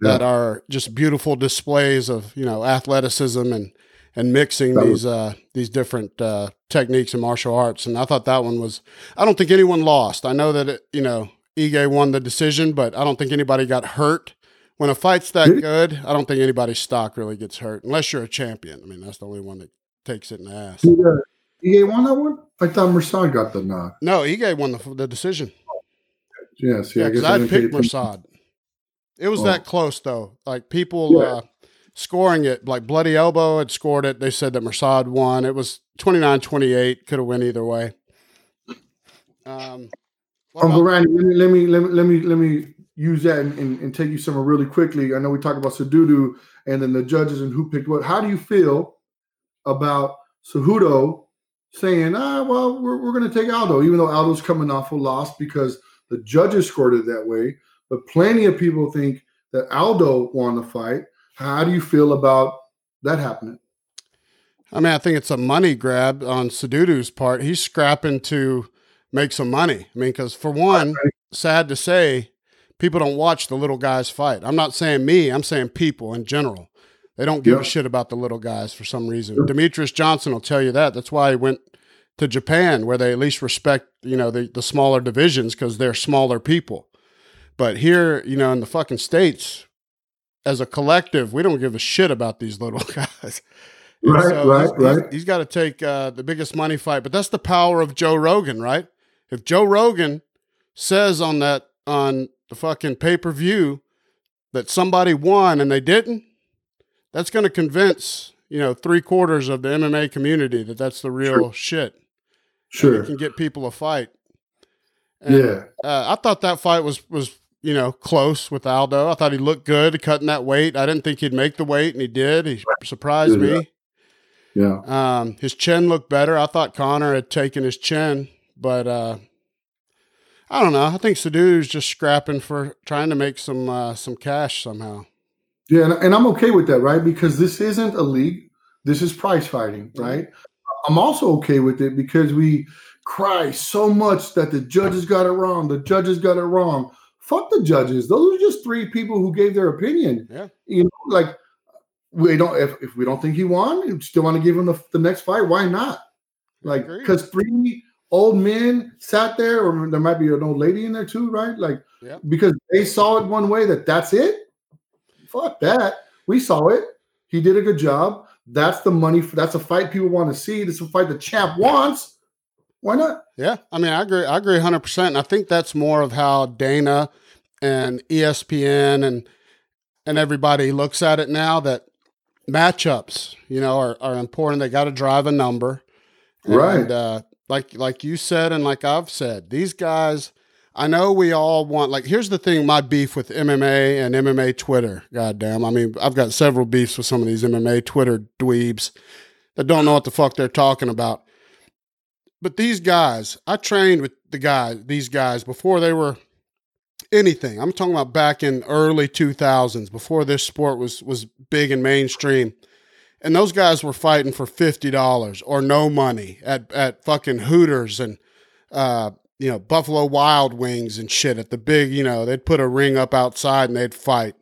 that are just beautiful displays of you know athleticism and and mixing That these uh these different uh techniques and martial arts and I thought that one was I don't think anyone lost. I know that it, you know Ige won the decision, but I don't think anybody got hurt. When a fight's that good, I don't think anybody's stock really gets hurt unless you're a champion. I mean, that's the only one that takes it in the ass. Did, uh, EA won that one? I thought Mirsad got the knock. No, Ige won the, the decision. Yes, Yeah, yeah. I because guess I picked pay It was Oh. that close though. Like people Yeah. uh, scoring it, like Bloody Elbow had scored it. They said that Mirsad won. It was 29-28. Could have went either way. Um, Uncle Randy, let me let me let me let me, let me use that and, and, and take you somewhere really quickly. I know we talked about Cejudo and then the judges and who picked what. How do you feel about Cejudo saying, ah, well, we're, we're going to take Aldo, even though Aldo's coming off a loss because the judges scored it that way. But plenty of people think that Aldo won the fight. How do you feel about that happening? I mean, I think it's a money grab on Cejudo's part. He's scrapping to make some money. I mean, because for one, sad to say, people don't watch the little guys fight. I'm not saying me, I'm saying people in general. They don't give a shit about the little guys for some reason. Demetrious Johnson will tell you that. That's why he went to Japan, where they at least respect, you know, the, the smaller divisions because they're smaller people. But here, you know, in the fucking States, as a collective, we don't give a shit about these little guys. Right, so right, he's, right. he's, got to take uh, the biggest money fight, but that's the power of Joe Rogan, right? If Joe Rogan says on that on the fucking pay per view that somebody won and they didn't, that's going to convince you know three quarters of the MMA community that that's the real Sure. shit. Sure. and it can get people a fight. And, Yeah. uh, I thought that fight was was you know close with Aldo. I thought he looked good cutting that weight. I didn't think he'd make the weight, and he did. He surprised Yeah. me. Yeah. Um, his chin looked better. I thought Conor had taken his chin, but uh, I don't know. I think Cejudo's just scrapping for trying to make some uh, some cash somehow. Yeah, and, and I'm okay with that, right? Because this isn't a league. This is prize fighting, right? I'm also okay with it because we cry so much that the judges got it wrong. The judges got it wrong. Fuck the judges. Those are just three people who gave their opinion. Yeah. You know, like we don't if, if we don't think he won, you still want to give him the, the next fight. Why not? Like because three old men sat there, or there might be an old lady in there too, right? Like Yeah. because they saw it one way that that's it. Fuck that. We saw it. He did a good job. That's the money. For, that's a fight people want to see. This is a fight the champ wants. Why not? Yeah, I mean, I agree. I agree 100%. And I think that's more of how Dana and ESPN and and everybody looks at it now that matchups, you know, are, are important. They got to drive a number. Right. Uh, like like you said and like I've said, these guys I know we all want like here's the thing my beef with MMA and MMA Twitter. Goddamn. I mean, I've got several beefs with some of these MMA Twitter dweebs that don't know what the fuck they're talking about. But these guys, I trained with the guy, these guys before they were anything. I'm talking about back in early 2000s before this sport was was big and mainstream. And those guys were fighting for $50 or no money at at fucking Hooters and uh you know, Buffalo Wild Wings and shit at the big, you know, they'd put a ring up outside and they'd fight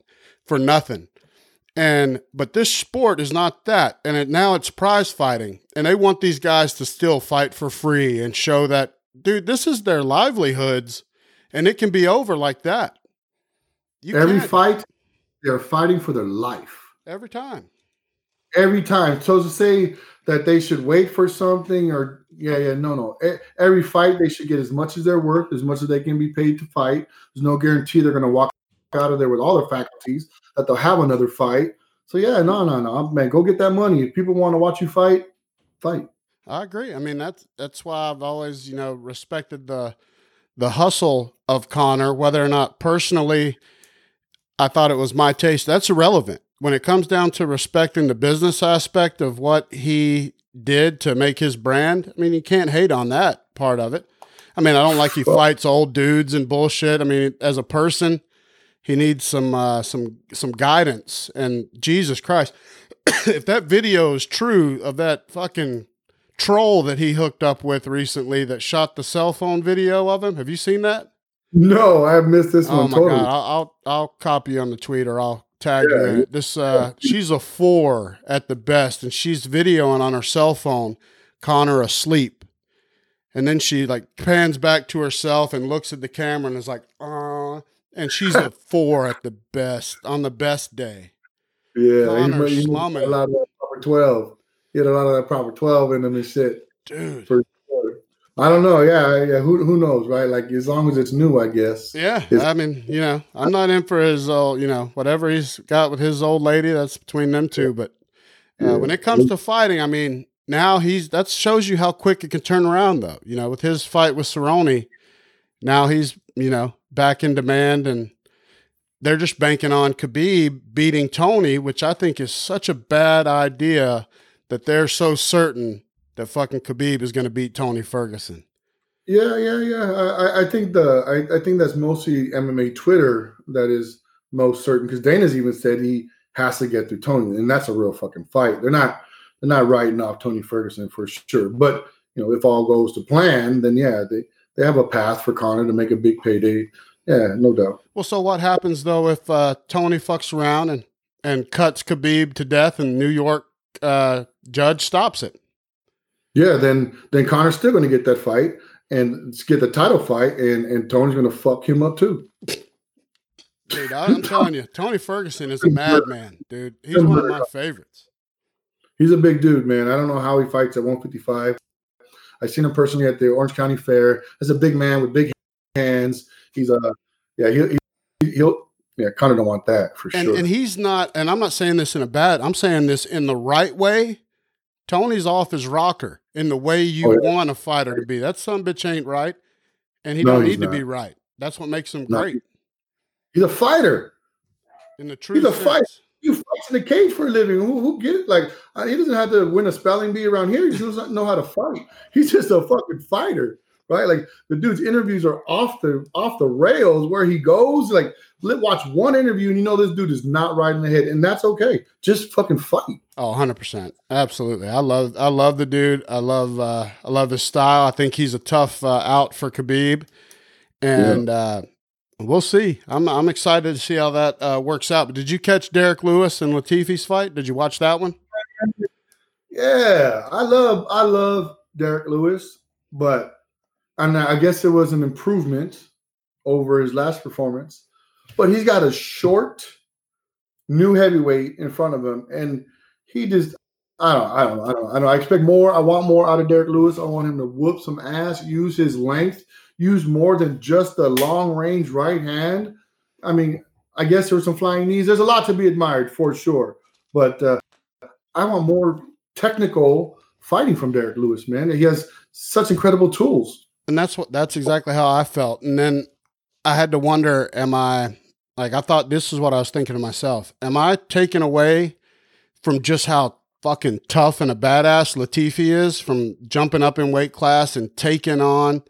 for nothing. And but this sport is not that. And it, now it's prize fighting. And they want these guys to still fight for free and show that dude, this is their livelihoods and it can be over like that. You Every can't- fight, they're fighting for their life. every time. Every time. So to say that they should wait for something or yeah, yeah, no, no. Every fight they should get as much as they're worth, as much as they can be paid to fight. There's no guarantee they're going to walk out of there with all their faculties that they'll have another fight. So yeah, no, no, no, man, go get that money. If people want to watch you fight, fight. I agree. I mean that's that's why I've always, you know, respected the the hustle of Conor, whether or not personally I thought it was my taste. That's irrelevant. When it comes down to respecting the business aspect of what he did to make his brand, I mean, you can't hate on that part of it. I mean, I don't like he fights old dudes and bullshit. I mean, as a person, he needs some uh, some some guidance. And Jesus Christ, if that video is true of that fucking troll that he hooked up with recently that shot the cell phone video of him, have you seen that? No, I missed this Oh one my totally. god, I'll, I'll I'll copy you on the tweet or I'll tag you Yeah, in it. This uh, she's a four at the best, and she's videoing on her cell phone Conor asleep, and then she like pans back to herself and looks at the camera and is like, uh, and she's a four at the best on the best day. Yeah, Conor he, he slumming. a lot of that proper twelve. He had a lot of that proper twelve in him and shit. Dude, For sure. I don't know. Yeah, yeah. Who who knows, right? Like as long as it's new, I guess. Yeah, Is- I mean, you know, I'm not in for his old, you know, whatever he's got with his old lady. That's between them two. But uh, Yeah. when it comes to fighting, I mean, now he's that shows you how quick it can turn around, though. You know, with his fight with Cerrone, now he's you know back in demand, and they're just banking on Khabib beating Tony, which I think is such a bad idea that they're so certain that fucking Khabib is going to beat Tony Ferguson. Yeah, yeah, yeah. I, I think the I, I think that's mostly MMA Twitter that is most certain because Dana's even said he has to get through Tony, and that's a real fucking fight. They're not they're not writing off Tony Ferguson for sure. But you know, if all goes to plan, then yeah, they they have a path for Conor to make a big payday. Yeah, no doubt. Well, so what happens though if uh, Tony fucks around and and cuts Khabib to death, and New York uh, judge stops it? Yeah, then then Conor's still going to get that fight and get the title fight, and and Tony's going to fuck him up too. Dude, I'm telling you, Tony Ferguson is a madman, dude. He's one of my favorites. He's a big dude, man. I don't know how he fights at 155. I seen him personally at the Orange County Fair. He's a big man with big hands. He's a yeah. He'll he, he'll yeah. Kind of don't want that for and, sure. And he's not. And I'm not saying this in a bad. I'm saying this in the right way. Tony's off his rocker in the way you oh, yeah. want a fighter to be. That some bitch ain't right, and he no, don't need not. to be right. That's what makes him no. great. He's a fighter. In the true he's a sense. fighter. You fight in the cage for a living. Who, who get it? Like uh, he doesn't have to win a spelling bee around here. He doesn't know how to fight. He's just a fucking fighter, right? Like the dude's interviews are off the off the rails. Where he goes, like let watch one interview and you know this dude is not riding the head, and that's okay. Just fucking fight. Oh, 100 percent, absolutely. I love I love the dude. I love uh, I love his style. I think he's a tough uh, out for Khabib, and. Yeah. Uh, We'll see. I'm I'm excited to see how that uh, works out. But did you catch Derrick Lewis and Latifi's fight? Did you watch that one? Yeah, I love I love Derrick Lewis, but and I guess it was an improvement over his last performance. But he's got a short new heavyweight in front of him, and he just I don't I don't I don't I don't I expect more. I want more out of Derrick Lewis. I want him to whoop some ass, use his length use more than just the long range right hand. I mean, I guess there's some flying knees. There's a lot to be admired for sure, but uh, I want more technical fighting from Derrick Lewis. Man, he has such incredible tools, and that's what that's exactly how I felt. And then I had to wonder, am I like I thought this is what I was thinking to myself? Am I taken away from just how fucking tough and a badass Latifi is from jumping up in weight class and taking on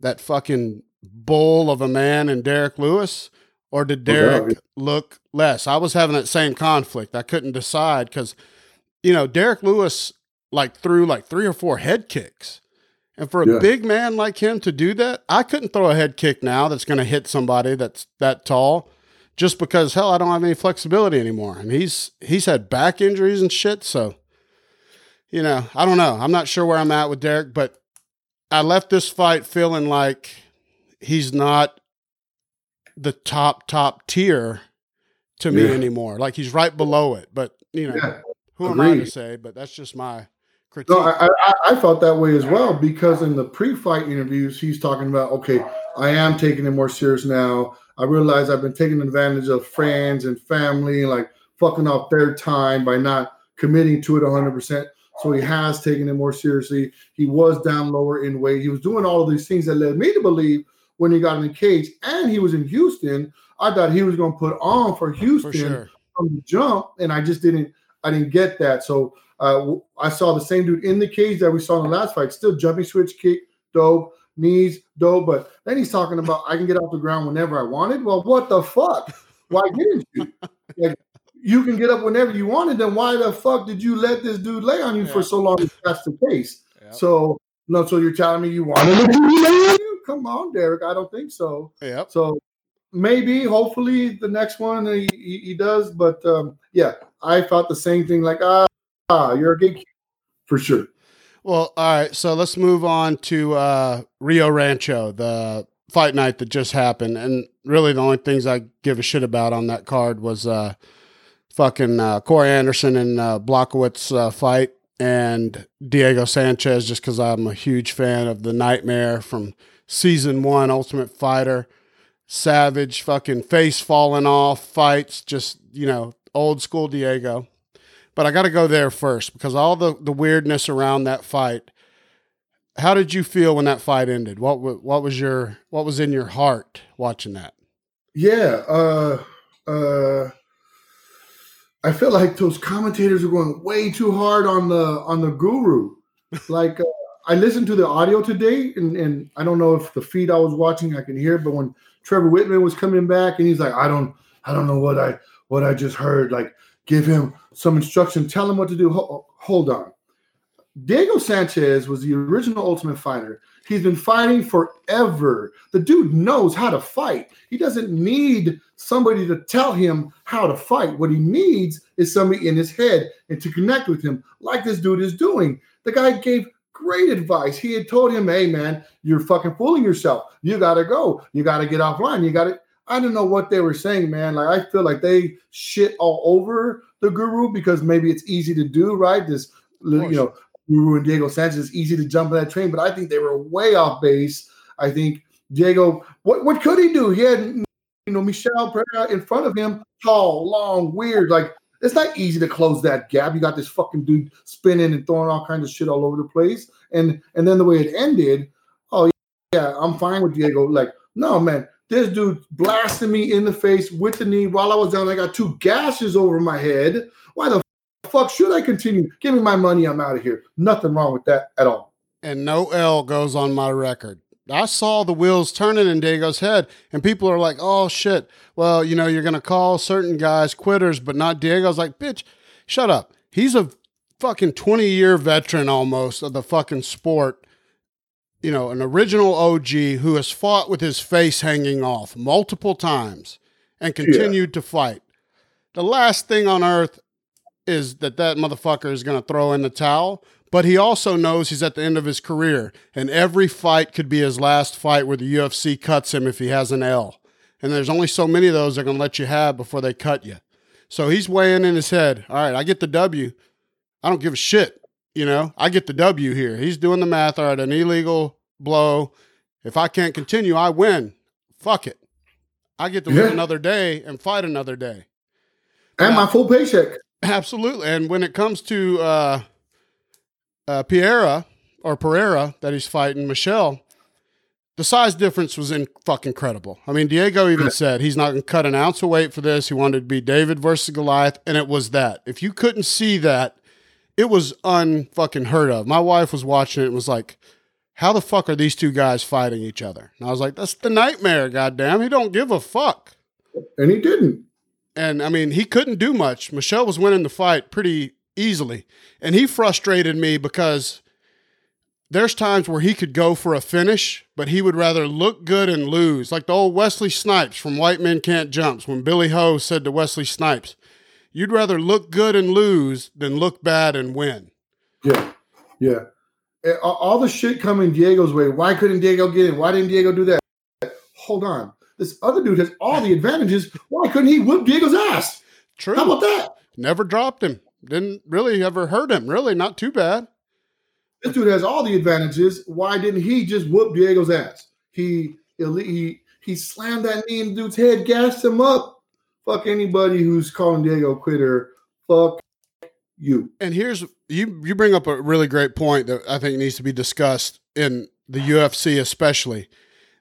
that fucking bull of a man in Derrick Lewis, or did Derrick look less? I was having that same conflict. I couldn't decide because, you know, Derrick Lewis like threw like three or four head kicks. And for a yeah. big man like him to do that, I couldn't throw a head kick now that's going to hit somebody that's that tall just because hell I don't have any flexibility anymore. And he's he's had back injuries and shit, so you know, I don't know. I'm not sure where I'm at with Derrick, but I left this fight feeling like he's not the top top tier to me yeah. anymore. Like he's right below it. But you know, yeah. who Agreed. am I to say? But that's just my critique. No, I, I, I, felt that way as well because in the pre-fight interviews, he's talking about, okay, I am taking it more serious now. I realize I've been taking advantage of friends and family, like fucking off their time by not committing to it 100 percent so he has taken it more seriously. He was down lower in weight. He was doing all of these things that led me to believe when he got in the cage and he was in Houston, I thought he was going to put on for Houston for sure. from the jump, and I just didn't. I didn't get that. So uh, I saw the same dude in the cage that we saw in the last fight, still jumping switch kick, dope, knees, dope. But then he's talking about I can get off the ground whenever I wanted. Well, what the fuck? Why didn't you? Like, you can get up whenever you wanted, then why the fuck did you let this dude lay on you yeah. for so long if that's the case? Yep. So no, so you're telling me you wanted to lay on you? Come on, Derrick. I don't think so. Yeah. So maybe, hopefully, the next one he, he, he does. But um, yeah, I thought the same thing. Like ah, ah you're a gatekeeper for sure. Well, all right. So let's move on to uh, Rio Rancho, the fight night that just happened, and really the only things I give a shit about on that card was. Uh, fucking uh, Corey Anderson and uh, Blachowicz uh, fight, and Diego Sanchez, just because I'm a huge fan of the Nightmare from season one, Ultimate Fighter. Savage, fucking face falling off fights, just you know, old school Diego. But I got to go there first because all the the weirdness around that fight. How did you feel when that fight ended? What what was your what was in your heart watching that? Yeah, uh, uh, I feel like those commentators are going way too hard on the on the guru. like uh, I listened to the audio today, and, and I don't know if the feed I was watching I can hear, but when Trevor Wittman was coming back, and he's like, I don't, I don't know what I what I just heard. Like, give him some instruction, tell him what to do. Hold, on. Diego Sanchez was the original Ultimate Fighter. He's been fighting forever. The dude knows how to fight. He doesn't need somebody to tell him how to fight. What he needs is somebody in his head and to connect with him, like this dude is doing. The guy gave great advice. He had told him, hey, man, you're fucking fooling yourself. You got to go. You got to get offline. You got to. I don't know what they were saying, man. Like, I feel like they shit all over the guru because maybe it's easy to do, right? This, you know, Guru and Diego Sanchez, it's easy to jump on that train, but I think they were way off base. I think Diego, what, what could he do? He had, you know, Michel Pereira in front of him, tall, long, weird. Like, it's not easy to close that gap. You got this fucking dude spinning and throwing all kinds of shit all over the place. And and then the way it ended, oh yeah, I'm fine with Diego. Like, no, man, this dude blasting me in the face with the knee while I was down. I got two gashes over my head. Why the fuck should I continue? Give me my money. I'm out of here. Nothing wrong with that at all. And no L goes on my record. I saw the wheels turning in Diego's head, and people are like, oh shit. Well, you know, you're going to call certain guys quitters, but not Diego's like, bitch, shut up. He's a fucking 20 year veteran almost of the fucking sport. You know, an original OG who has fought with his face hanging off multiple times and continued yeah. to fight. The last thing on earth is that that motherfucker is going to throw in the towel, but he also knows he's at the end of his career, and every fight could be his last fight where the UFC cuts him if he has an L. And there's only so many of those they're going to let you have before they cut you. So he's weighing in his head. All right, I get the W. I don't give a shit. You know, I get the W here. He's doing the math. All right, an illegal blow. If I can't continue, I win. Fuck it. I get to live yeah. another day and fight another day. And now, my full paycheck. Absolutely. And when it comes to uh, uh, Pereira or Pereira that he's fighting, Michel, the size difference was in fucking incredible. I mean, Diego even said he's not going to cut an ounce of weight for this. He wanted to be David versus Goliath, and it was that. If you couldn't see that, it was unfucking heard of. My wife was watching it and was like, "How the fuck are these two guys fighting each other?" And I was like, "That's the nightmare, goddamn. He don't give a fuck." And he didn't. And I mean, he couldn't do much. Michel was winning the fight pretty easily. And he frustrated me because there's times where he could go for a finish, but he would rather look good and lose. Like the old Wesley Snipes from White Men Can't Jumps when Billy Ho said to Wesley Snipes, You'd rather look good and lose than look bad and win. Yeah. Yeah. All the shit coming Diego's way. Why couldn't Diego get in? Why didn't Diego do that? Hold on. This other dude has all the advantages. Why couldn't he whip Diego's ass? True. How about that? Never dropped him. Didn't really ever hurt him. Really, not too bad. This dude has all the advantages. Why didn't he just whoop Diego's ass? He he he slammed that knee in the dude's head, gassed him up. Fuck anybody who's calling Diego quitter. Fuck you. And here's you you bring up a really great point that I think needs to be discussed in the UFC especially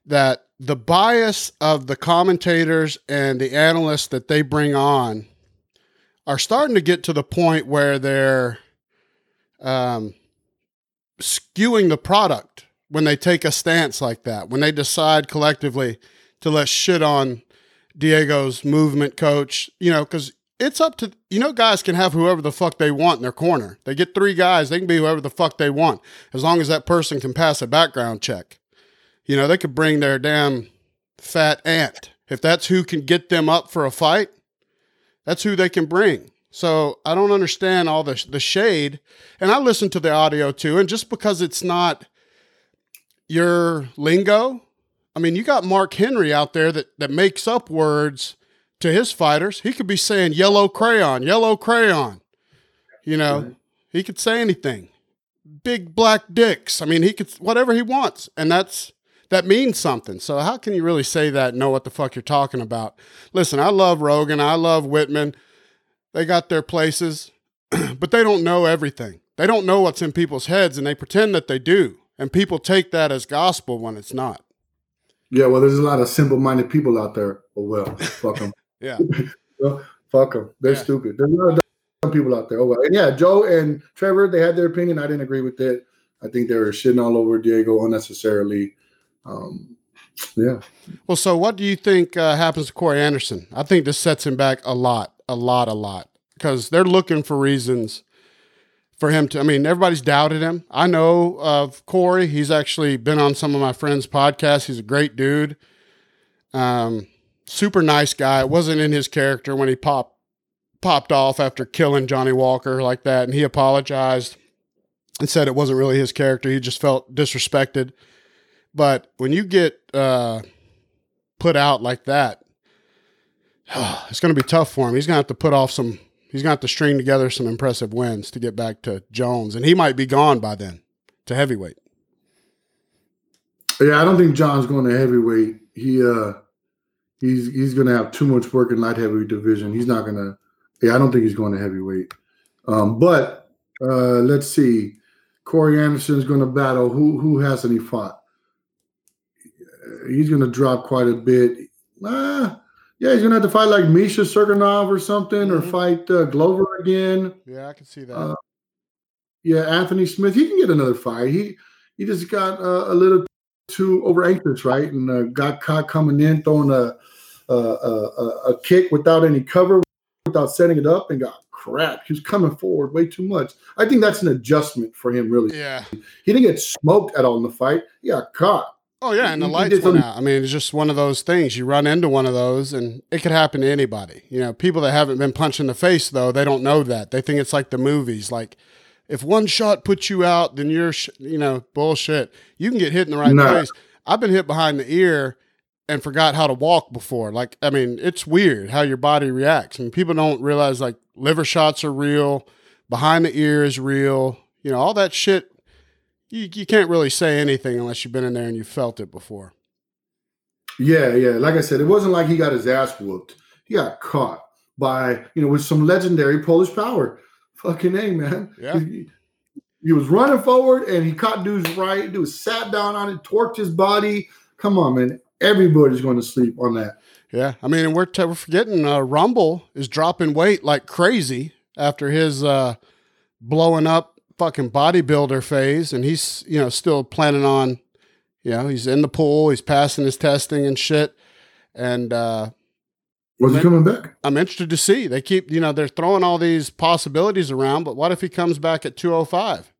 that the bias of the commentators and the analysts that they bring on are starting to get to the point where they're um, skewing the product when they take a stance like that, when they decide collectively to let shit on Diego's movement coach, you know, because it's up to, you know, guys can have whoever the fuck they want in their corner. They get three guys, they can be whoever the fuck they want, as long as that person can pass a background check. You know, they could bring their damn fat aunt. If that's who can get them up for a fight, that's who they can bring. So I don't understand all the the shade. And I listen to the audio too. And just because it's not your lingo, I mean, you got Mark Henry out there that that makes up words to his fighters. He could be saying yellow crayon, yellow crayon. You know, he could say anything. Big black dicks. I mean, he could whatever he wants, and that's that means something. So how can you really say that know what the fuck you're talking about? Listen, I love Rogan, I love Wittman. They got their places, but they don't know everything. They don't know what's in people's heads and they pretend that they do. And people take that as gospel when it's not. Yeah, well, there's a lot of simple-minded people out there. Oh well, fuck them. yeah, fuck them. They're yeah. stupid. There's a lot of dumb people out there. Oh well, and yeah, Joe and Trevor, they had their opinion. I didn't agree with it. I think they were shitting all over Diego unnecessarily. Um, yeah. Well, so what do you think uh, happens to Corey Anderson? I think this sets him back a lot, a lot, a lot, because they're looking for reasons for him to. I mean, everybody's doubted him. I know of Corey. He's actually been on some of my friends' podcasts. He's a great dude. Um, super nice guy. It wasn't in his character when he popped popped off after killing Johnny Walker like that, and he apologized and said it wasn't really his character. He just felt disrespected. But when you get uh, put out like that, it's going to be tough for him. He's going to have to put off some. He's going to have to string together some impressive wins to get back to Jones, and he might be gone by then to heavyweight. Yeah, I don't think Jon's going to heavyweight. He uh, he's he's going to have too much work in light heavyweight division. He's not going to. Yeah, I don't think he's going to heavyweight. Um, but uh, let's see. Corey Anderson is going to battle. Who who hasn't he fought? He's going to drop quite a bit. Uh, yeah, he's going to have to fight like Misha Cirkunov or something, mm-hmm. or fight uh, Glover again. Yeah, I can see that. Uh, yeah, Anthony Smith. He can get another fight. He he just got uh, a little too over anxious, right? And uh, got caught coming in, throwing a a, a a, kick without any cover, without setting it up, and got crap. He was coming forward way too much. I think that's an adjustment for him, really. Yeah. He didn't get smoked at all in the fight. He got caught. Oh yeah, and the lights went out. I mean, it's just one of those things. You run into one of those, and it could happen to anybody. You know, people that haven't been punched in the face though, they don't know that. They think it's like the movies. Like, if one shot puts you out, then you're, sh- you know, bullshit. You can get hit in the right place. I've been hit behind the ear and forgot how to walk before. Like, I mean, it's weird how your body reacts. I mean, people don't realize like liver shots are real, behind the ear is real. You know, all that shit. You, you can't really say anything unless you've been in there and you felt it before. Yeah, yeah. Like I said, it wasn't like he got his ass whooped. He got caught by, you know, with some legendary Polish power. Fucking A, man. Yeah. He, he was running forward and he caught dude's right. Dude sat down on it, torqued his body. Come on, man. Everybody's going to sleep on that. Yeah, I mean, and we're, t- we're forgetting uh, Rumble is dropping weight like crazy after his uh, blowing up fucking bodybuilder phase, and he's you know still planning on, you know, he's in the pool, he's passing his testing and shit, and uh, was he coming back? I'm interested to see. They keep you know they're throwing all these possibilities around, but what if he comes back at 205?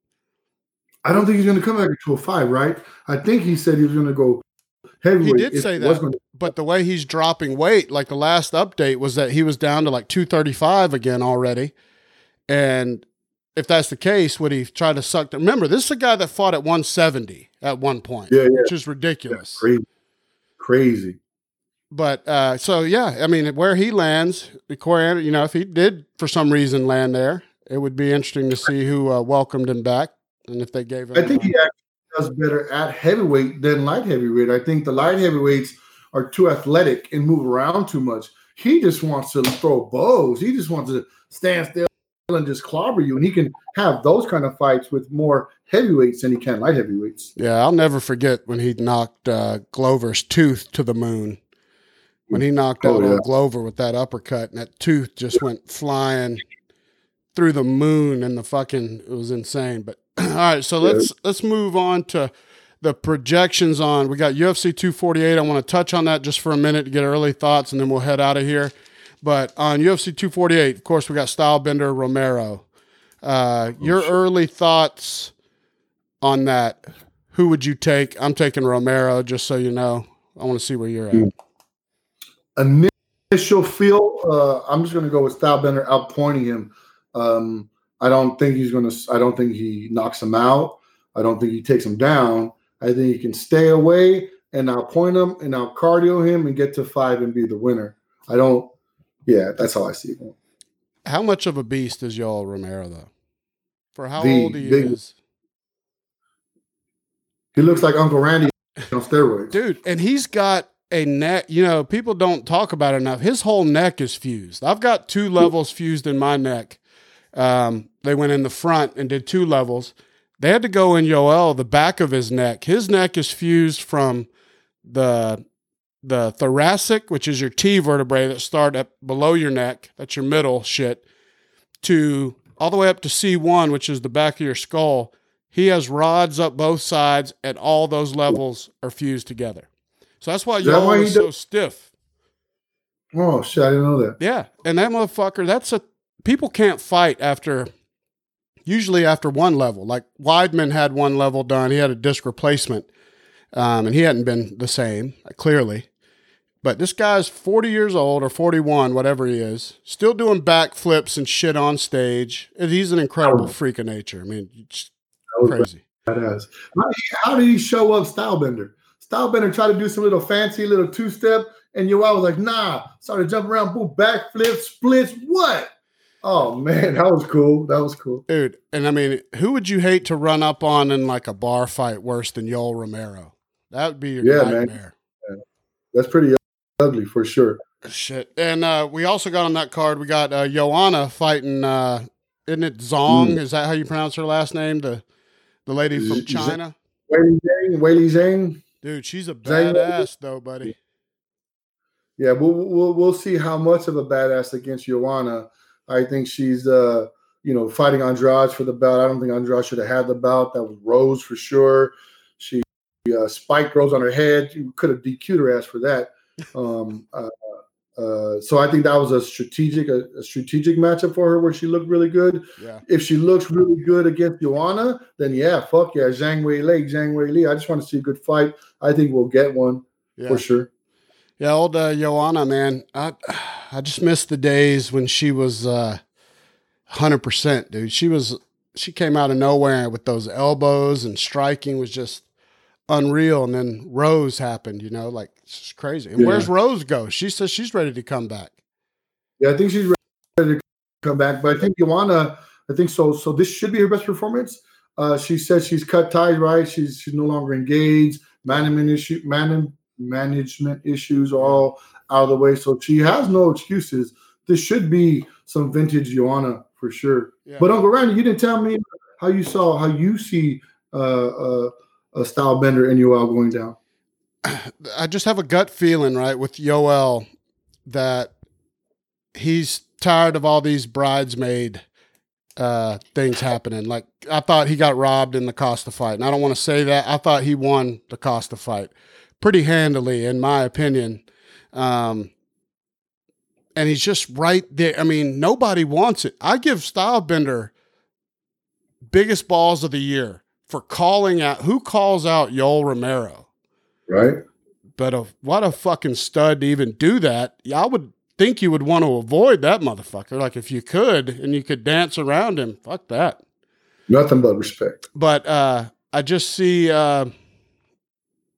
I don't think he's going to come back at 205, right? I think he said he was going to go heavyweight. He did say that, but the way he's dropping weight, like the last update was that he was down to like 235 again already. And if that's the case, would he try to suck? The, remember, this is a guy that fought at 170 at one point, yeah, yeah. which is ridiculous. Yeah, crazy. Crazy. But uh, so yeah, I mean, where he lands, Corey, you know, if he did for some reason land there, it would be interesting to see who uh, welcomed him back and if they gave him. I think he actually does better at heavyweight than light heavyweight. I think the light heavyweights are too athletic and move around too much. He just wants to throw bows. He just wants to stand still and just clobber you. And he can have those kind of fights with more heavyweights than he can light heavyweights. Yeah, I'll never forget when he knocked uh, Glover's tooth to the moon. When he knocked oh, out yeah. Glover with that uppercut, and that tooth just went flying through the moon, and the fucking it was insane. But all right, so let's let's move on to the projections on. We got UFC 248. I want to touch on that just for a minute to get early thoughts, and then we'll head out of here. But on UFC 248, of course, we got Stylebender Romero. Uh, oh, your early thoughts on that? Who would you take? I'm taking Romero, just so you know. I want to see where you're at. Hmm. Initial feel, uh, I'm just going to go with Stylebender outpointing him. Um, I don't think he's going to. I don't think he knocks him out. I don't think he takes him down. I think he can stay away and I'll point him and I'll cardio him and get to five and be the winner. I don't. Yeah, that's how I see it. How much of a beast is Yoel Romero though? For how the, old he the, is? He looks like Uncle Randy on steroids, dude. And he's got a neck. You know, people don't talk about it enough. His whole neck is fused. I've got two levels fused in my neck. Um, they went in the front and did two levels they had to go in Yoel, the back of his neck. His neck is fused from the the thoracic, which is your T vertebrae that start up below your neck, that's your middle shit, to all the way up to C1, which is the back of your skull. he has rods up both sides, and all those levels are fused together. So that's why Is that Yoel why he is do- so stiff. Oh shit, I didn't know that. Yeah, and that motherfucker, that's a people can't fight after usually after one level. Like Weidman had one level done, he had a disc replacement, um, and he hadn't been the same clearly. But this guy's forty years old or forty-one, whatever he is, still doing backflips and shit on stage. And he's an incredible oh. freak of nature. I mean, crazy. badass. How did, he, how did he show up Stylebender? Stylebender tried to do some little fancy little two-step, and Yoel was like, nah, started jumping around, boom, backflip, splits, what? Oh man, that was cool. That was cool. Dude, and I mean, who would you hate to run up on in like a bar fight worse than Yoel Romero? That would be your Yeah, man. nightmare. That's pretty ugly for sure. Shit. And uh, we also got on that card, we got uh, Joanna fighting, uh, isn't it Zong? Mm. Is that how you pronounce her last name? The the lady from China? Weili Zhang, Weili Zhang. Dude, she's a badass though, buddy. Yeah, we'll, we'll we'll see how much of a badass against Joanna. I think she's uh you know fighting Andrade for the belt. I don't think Andrade should have had the belt. That was Rose for sure. She uh, spiked Rose on her head. You could have DQ'd her ass for that. Um, uh, uh, so I think that was a strategic a, a strategic matchup for her where she looked really good. Yeah. If she looks really good against Joanna, then yeah, fuck yeah, Zhang Wei Li, Zhang Wei Li. I just want to see a good fight. I think we'll get one Yeah. for sure. Yeah, old uh, Joanna, man. I I just miss the days when she was uh, 100%, dude. She was she came out of nowhere with those elbows and striking was just unreal and then Rose happened, you know, like it's crazy. And Yeah. where's Rose go? She says she's ready to come back. Yeah, I think she's ready to come back. But I think Joanna, I think so. So this should be her best performance. Uh, she says she's cut ties, right? She's she's no longer engaged. Management issue, man, management issues are all out of the way. So she has no excuses. This should be some vintage Joanna for sure. Yeah. But Uncle Randy, you didn't tell me how you saw how you see uh, uh, a Stylebender in Yoel going down. I just have a gut feeling, right, with Yoel that he's tired of all these bridesmaid uh, things happening. Like I thought he got robbed in the Costa fight, and I don't want to say that. I thought he won the Costa fight pretty handily, in my opinion. Um, and he's just right there. I mean, nobody wants it. I give Stylebender biggest balls of the year for calling out. Who calls out Yoel Romero? Right? But a, what a fucking stud to even do that. Yeah, I would think you would want to avoid that motherfucker. Like if you could and you could dance around him, fuck that. Nothing but respect. But uh, I just see, uh,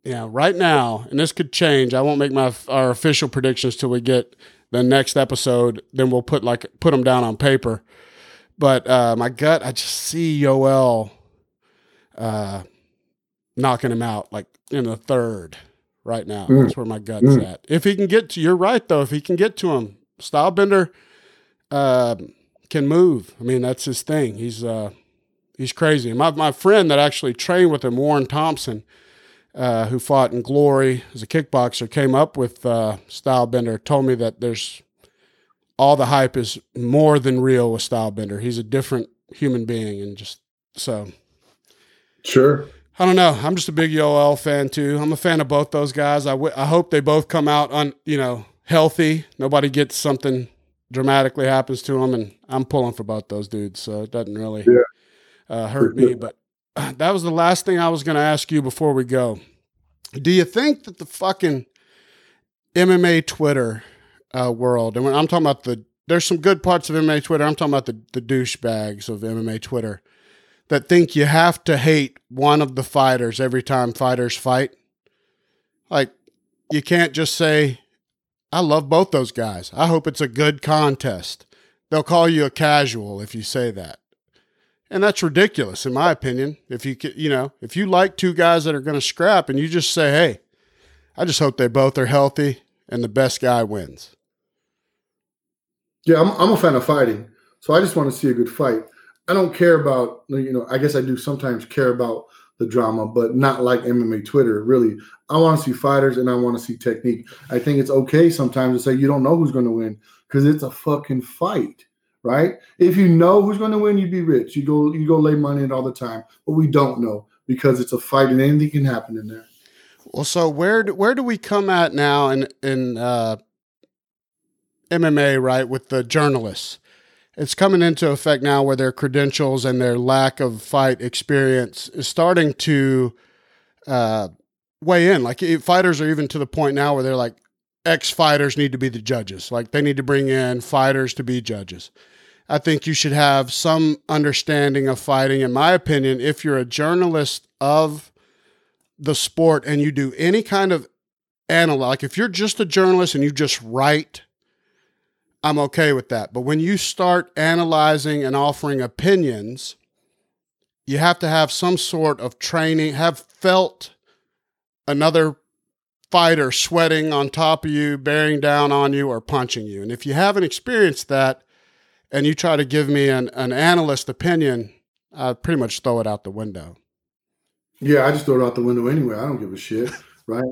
yeah, right now, and this could change. I won't make my our official predictions till we get the next episode. Then we'll put like put them down on paper. But uh, my gut, I just see Yoel uh, knocking him out like in the third right now. Mm. That's where my gut's Mm. at. If he can get to, you're right though. If he can get to him, Stylebender uh, can move. I mean, that's his thing. He's uh, he's crazy. My my friend that actually trained with him, Warren Thompson, uh, who fought in Glory as a kickboxer, came up with uh, Stylebender. Told me that there's all the hype is more than real with Stylebender. He's a different human being, and just so Sure. I don't know. I'm just a big Yoel fan too. I'm a fan of both those guys. I, w- I hope they both come out on you know healthy. Nobody gets something dramatically happens to them, and I'm pulling for both those dudes. So it doesn't really Yeah. uh, hurt me. But uh, that was the last thing I was going to ask you before we go. Do you think that the fucking MMA Twitter uh, world, and when I'm talking about the, there's some good parts of MMA Twitter. I'm talking about the the douchebags of MMA Twitter that think you have to hate one of the fighters every time fighters fight. Like, you can't just say, I love both those guys. I hope it's a good contest. They'll call you a casual if you say that. And that's ridiculous, in my opinion. If you, you know, if you like two guys that are going to scrap and you just say, hey, I just hope they both are healthy and the best guy wins. Yeah, I'm, I'm a fan of fighting, so I just want to see a good fight. I don't care about you know. I guess I do sometimes care about the drama, but not like MMA Twitter. Really, I want to see fighters and I want to see technique. I think it's okay sometimes to say you don't know who's going to win because it's a fucking fight, right? If you know who's going to win, you'd be rich. You go you go lay money in all the time, but we don't know because it's a fight and anything can happen in there. Well, so where do, where do we come at now in in uh, MMA, right, with the journalists? It's coming into effect now where their credentials and their lack of fight experience is starting to uh, weigh in. Like fighters are even to the point now where they're like, ex fighters need to be the judges. Like they need to bring in fighters to be judges. I think you should have some understanding of fighting, in my opinion, if you're a journalist of the sport and you do any kind of analyze, like if you're just a journalist and you just write, I'm okay with that. But when you start analyzing and offering opinions, you have to have some sort of training, have felt another fighter sweating on top of you, bearing down on you, or punching you. And if you haven't experienced that and you try to give me an, an analyst opinion, I pretty much throw it out the window. Yeah, I just throw it out the window anyway. I don't give a shit, right?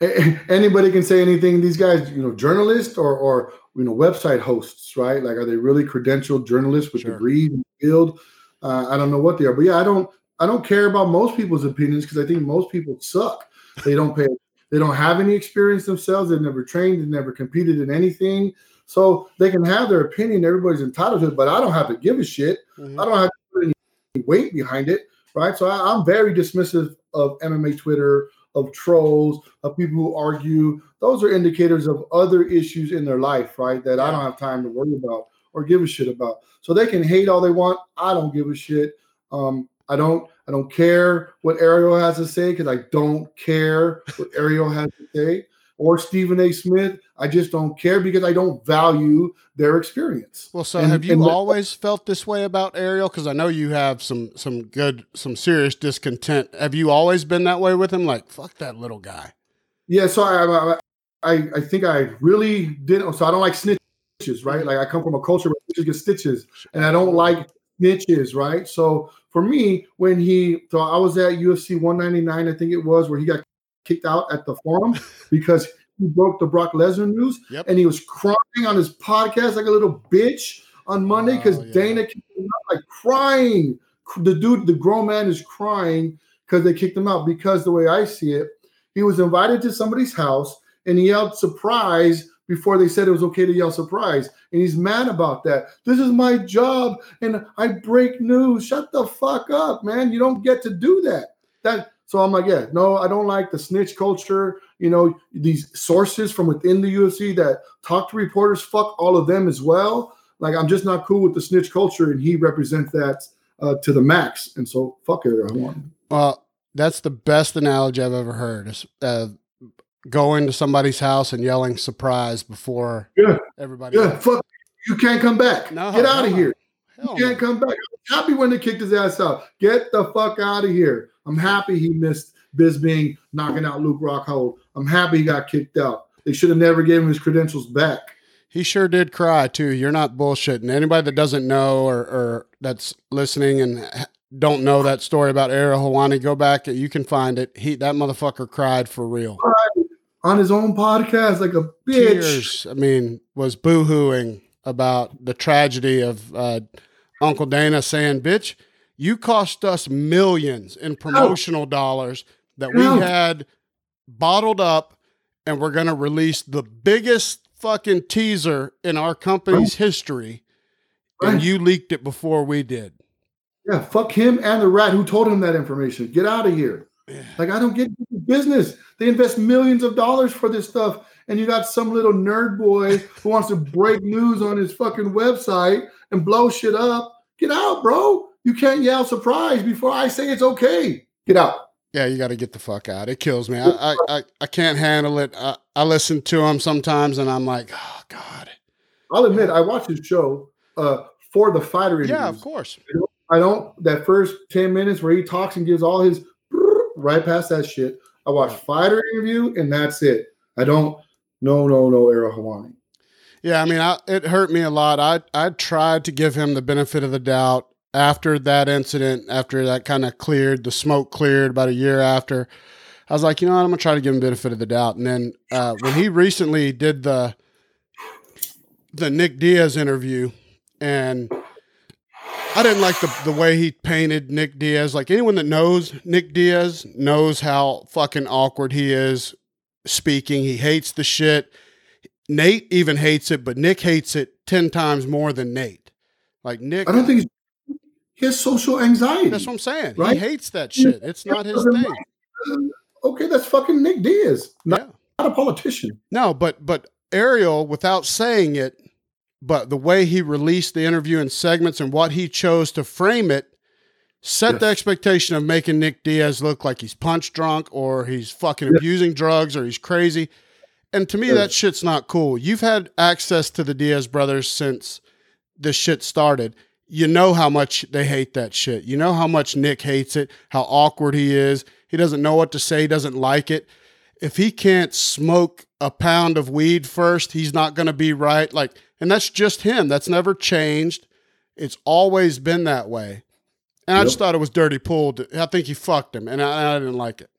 Like anybody can say anything. These guys, you know, journalists or or you know, website hosts, right? Like, are they really credentialed journalists with sure. degrees in the field? Uh, I don't know what they are, but yeah, I don't I don't care about most people's opinions because I think most people suck. They don't pay. They don't have any experience themselves. They've never trained. They've never competed in anything. So they can have their opinion. Everybody's entitled to it, but I don't have to give a shit. Mm-hmm. I don't have to put any weight behind it, right? So I, I'm very dismissive of MMA Twitter, of trolls, of people who argue. Those are indicators of other issues in their life, right? That I don't have time to worry about or give a shit about. So they can hate all they want. I don't give a shit. Um, I don't I don't care what Ariel has to say because I don't care what Ariel has to say or Stephen A. Smith. I just don't care because I don't value their experience. Well, so and, have you always felt this way about Ariel? Because I know you have some some good some serious discontent. Have you always been that way with him? Like fuck that little guy. Yeah. So I I I think I really didn't. So I don't like snitches, right? Like I come from a culture where snitches get stitches, and I don't like snitches, right? So for me, when he, so I was at UFC 199, I think it was, where he got kicked out at the forum because he broke the Brock Lesnar news, yep. and he was crying on his podcast like a little bitch on Monday because oh, yeah. Dana kicked him out, like crying. The dude, the grown man, is crying because they kicked him out. Because the way I see it, he was invited to somebody's house and he yelled surprise before they said it was okay to yell surprise. And he's mad about that. This is my job and I break news. Shut the fuck up, man. You don't get to do that. That so I'm like, yeah, no, I don't like the snitch culture. You know, these sources from within the UFC that talk to reporters, fuck all of them as well. Like, I'm just not cool with the snitch culture, and he represents that uh, to the max. And so, fuck it, I want. Well, that's the best analogy I've ever heard. Uh, going to somebody's house and yelling surprise before yeah. everybody. Yeah, else. fuck. You can't come back. No, Get out of here. Hell you can't come back. I'm happy when they kicked his ass out. Get the fuck out of here. I'm happy he missed Bisping knocking out Luke Rockhold. I'm happy he got kicked out. They should have never gave him his credentials back. He sure did cry too. You're not bullshitting. Anybody that doesn't know or, or that's listening and don't know that story about Ariel Helwani, go back. You can find it. He that motherfucker cried for real on his own podcast like a bitch. Tears, I mean, was boohooing about the tragedy of uh, Uncle Dana saying, "Bitch, you cost us millions in promotional dollars that we had bottled up, and we're going to release the biggest fucking teaser in our company's history, and you leaked it before we did." Yeah, fuck him and the rat who told him that information. Get out of here. Like I don't get business. They invest millions of dollars for this stuff, and you got some little nerd boy who wants to break news on his fucking website and blow shit up. Get out, bro. You can't yell surprise before I say it's okay. Get out. Yeah, you got to get the fuck out. It kills me. I I, I, can't handle it. I, I listen to him sometimes, and I'm like, oh god. I'll admit, I watch his show uh, for the fighter interviews. Yeah, of course. I don't. That first ten minutes where he talks and gives all his right past that shit. I watch fighter interview and that's it. I don't. No, no, no. Ariel Helwani. Yeah, I mean, I, it hurt me a lot. I I tried to give him the benefit of the doubt after that incident, after that kind of cleared, the smoke cleared about a year after. I was like, you know what, I'm gonna try to give him the benefit of the doubt. And then uh, when he recently did the the Nick Diaz interview, and I didn't like the the way he painted Nick Diaz. Like anyone that knows Nick Diaz knows how fucking awkward he is speaking. He hates the shit. Nate even hates it, but Nick hates it ten times more than Nate. Like Nick, I don't think he's, he has social anxiety. that's what I'm saying. Right? He hates that shit. It's not his thing. Okay, that's fucking Nick Diaz, not, Yeah. not a politician. No, but but Ariel, without saying it, but the way he released the interview in segments and what he chose to frame it set the expectation of making Nick Diaz look like he's punch drunk or he's fucking Yeah. abusing drugs or he's crazy. And to me, Yeah. that shit's not cool. You've had access to the Diaz brothers since this shit started. You know how much they hate that shit. You know how much Nick hates it, how awkward he is. He doesn't know what to say, he doesn't like it. If he can't smoke a pound of weed first, he's not going to be right. Like, and that's just him. That's never changed. It's always been that way. And I just thought it was dirty pulled. I think he fucked him, and I, I didn't like it.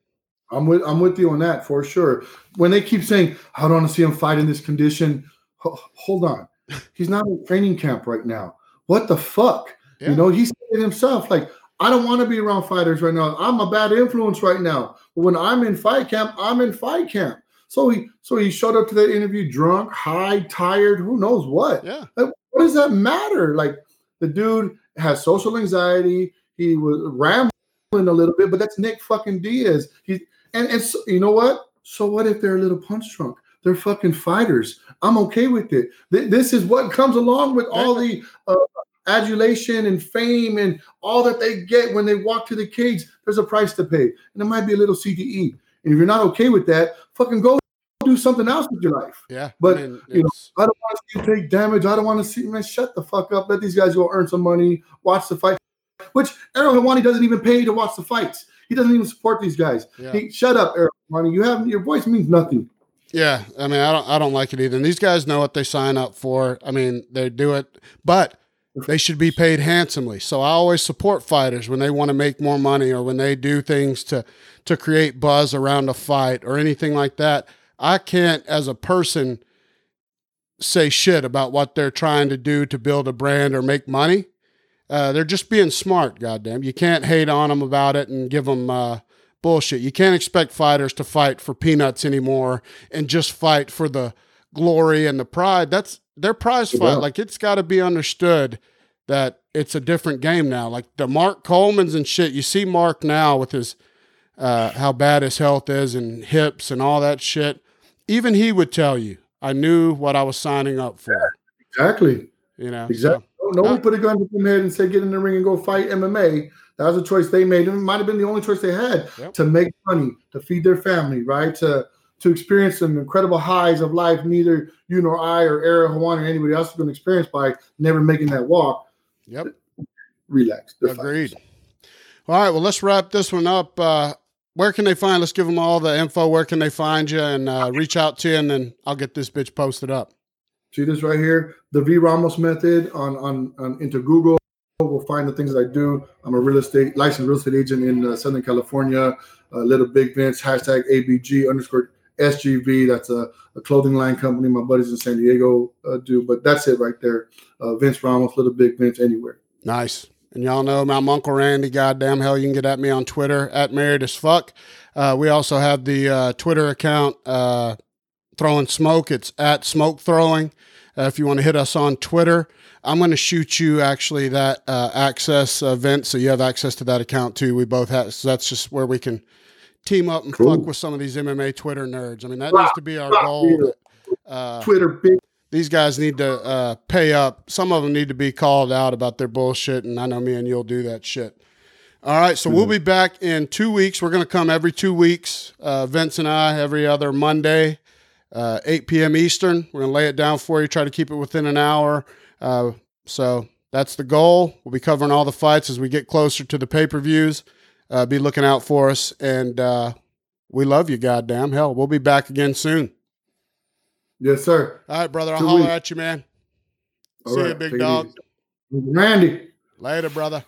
I'm with I'm with you on that for sure. When they keep saying, "I don't want to see him fight in this condition," ho- hold on, he's not in training camp right now. What the fuck? Yeah. You know, he said it himself. Like, I don't want to be around fighters right now. I'm a bad influence right now. But when I'm in fight camp, I'm in fight camp. So he so he showed up to that interview drunk, high, tired, who knows what. Yeah. Like, what does that matter? Like the dude has social anxiety. He was rambling a little bit, but that's Nick fucking Diaz. He and and so, you know what? So what if they're a little punch drunk? They're fucking fighters. I'm okay with it. Th- this is what comes along with all the uh, adulation and fame and all that they get when they walk to the cage. There's a price to pay, and it might be a little CTE. And if you're not okay with that, fucking go do something else with your life. Yeah. But, I mean, you know, I don't want to see you take damage. I don't want to see man. Shut the fuck up. Let these guys go earn some money. Watch the fight. Which Ariel Helwani doesn't even pay to watch the fights. He doesn't even support these guys. Yeah. He, shut up, Ariel Helwani. You have your voice means nothing. Yeah, I mean, I don't, I don't like it either. And these guys know what they sign up for. I mean, they do it, but they should be paid handsomely. So I always support fighters when they want to make more money or when they do things to to create buzz around a fight or anything like that. I can't, as a person, say shit about what they're trying to do to build a brand or make money. Uh, they're just being smart, goddamn. You can't hate on them about it and give them uh, bullshit. You can't expect fighters to fight for peanuts anymore and just fight for the glory and the pride. That's their prize fight. Yeah. Like it's got to be understood that it's a different game now. Like the Mark Coleman's and shit. You see Mark now with his uh, how bad his health is and hips and all that shit. Even he would tell you, I knew what I was signing up for. Exactly. You know, Exactly. No one Uh, put a gun to their head and said, get in the ring and go fight MMA. That was a choice they made. And it might have been the only choice they had Yep. to make money, to feed their family, right? To to experience some incredible highs of life neither you nor I or Ariel Helwani or anybody else is going to experience by never making that walk. Yep. Relax. They're Agreed. All right. Well, let's wrap this one up. Uh, where can they find? Let's give them all the info. Where can they find you and uh, reach out to you, and then I'll get this bitch posted up. See this right here, the V Ramos method on on, on into Google. We'll find the things that I do. I'm a real estate licensed real estate agent in uh, Southern California. Uh, Little Big Vince hashtag ABG underscore SGV. That's a, a clothing line company my buddies in San Diego uh, do. But that's it right there. Uh, Vince Ramos, Little Big Vince, anywhere. Nice. And y'all know I'm Uncle Randy. Goddamn hell, you can get at me on Twitter at married as fuck. Uh, we also have the uh, Twitter account throwing smoke. It's at smoke throwing. Uh, if you want to hit us on Twitter, I'm going to shoot you actually that uh, access event, so you have access to that account too. We both have. So that's just where we can team up and Cool. fuck with some of these MMA Twitter nerds. I mean, that Wow. needs to be our Wow. goal. Uh, Twitter, big these guys need to uh, pay up. Some of them need to be called out about their bullshit, and I know me and you'll do that shit. All right, so we'll be back in two weeks. We're going to come every two weeks. Uh, Vince and I every other Monday, uh, 8 p.m. Eastern. We're going to lay it down for you. Try to keep it within an hour. Uh, so that's the goal. We'll be covering all the fights as we get closer to the pay per views. Uh, be looking out for us, and uh, we love you. Goddamn hell, we'll be back again soon. yes, sir. All right, brother. I'll Two holler weeks. at you, man. All See right, you, big dog. Randy. Later, brother.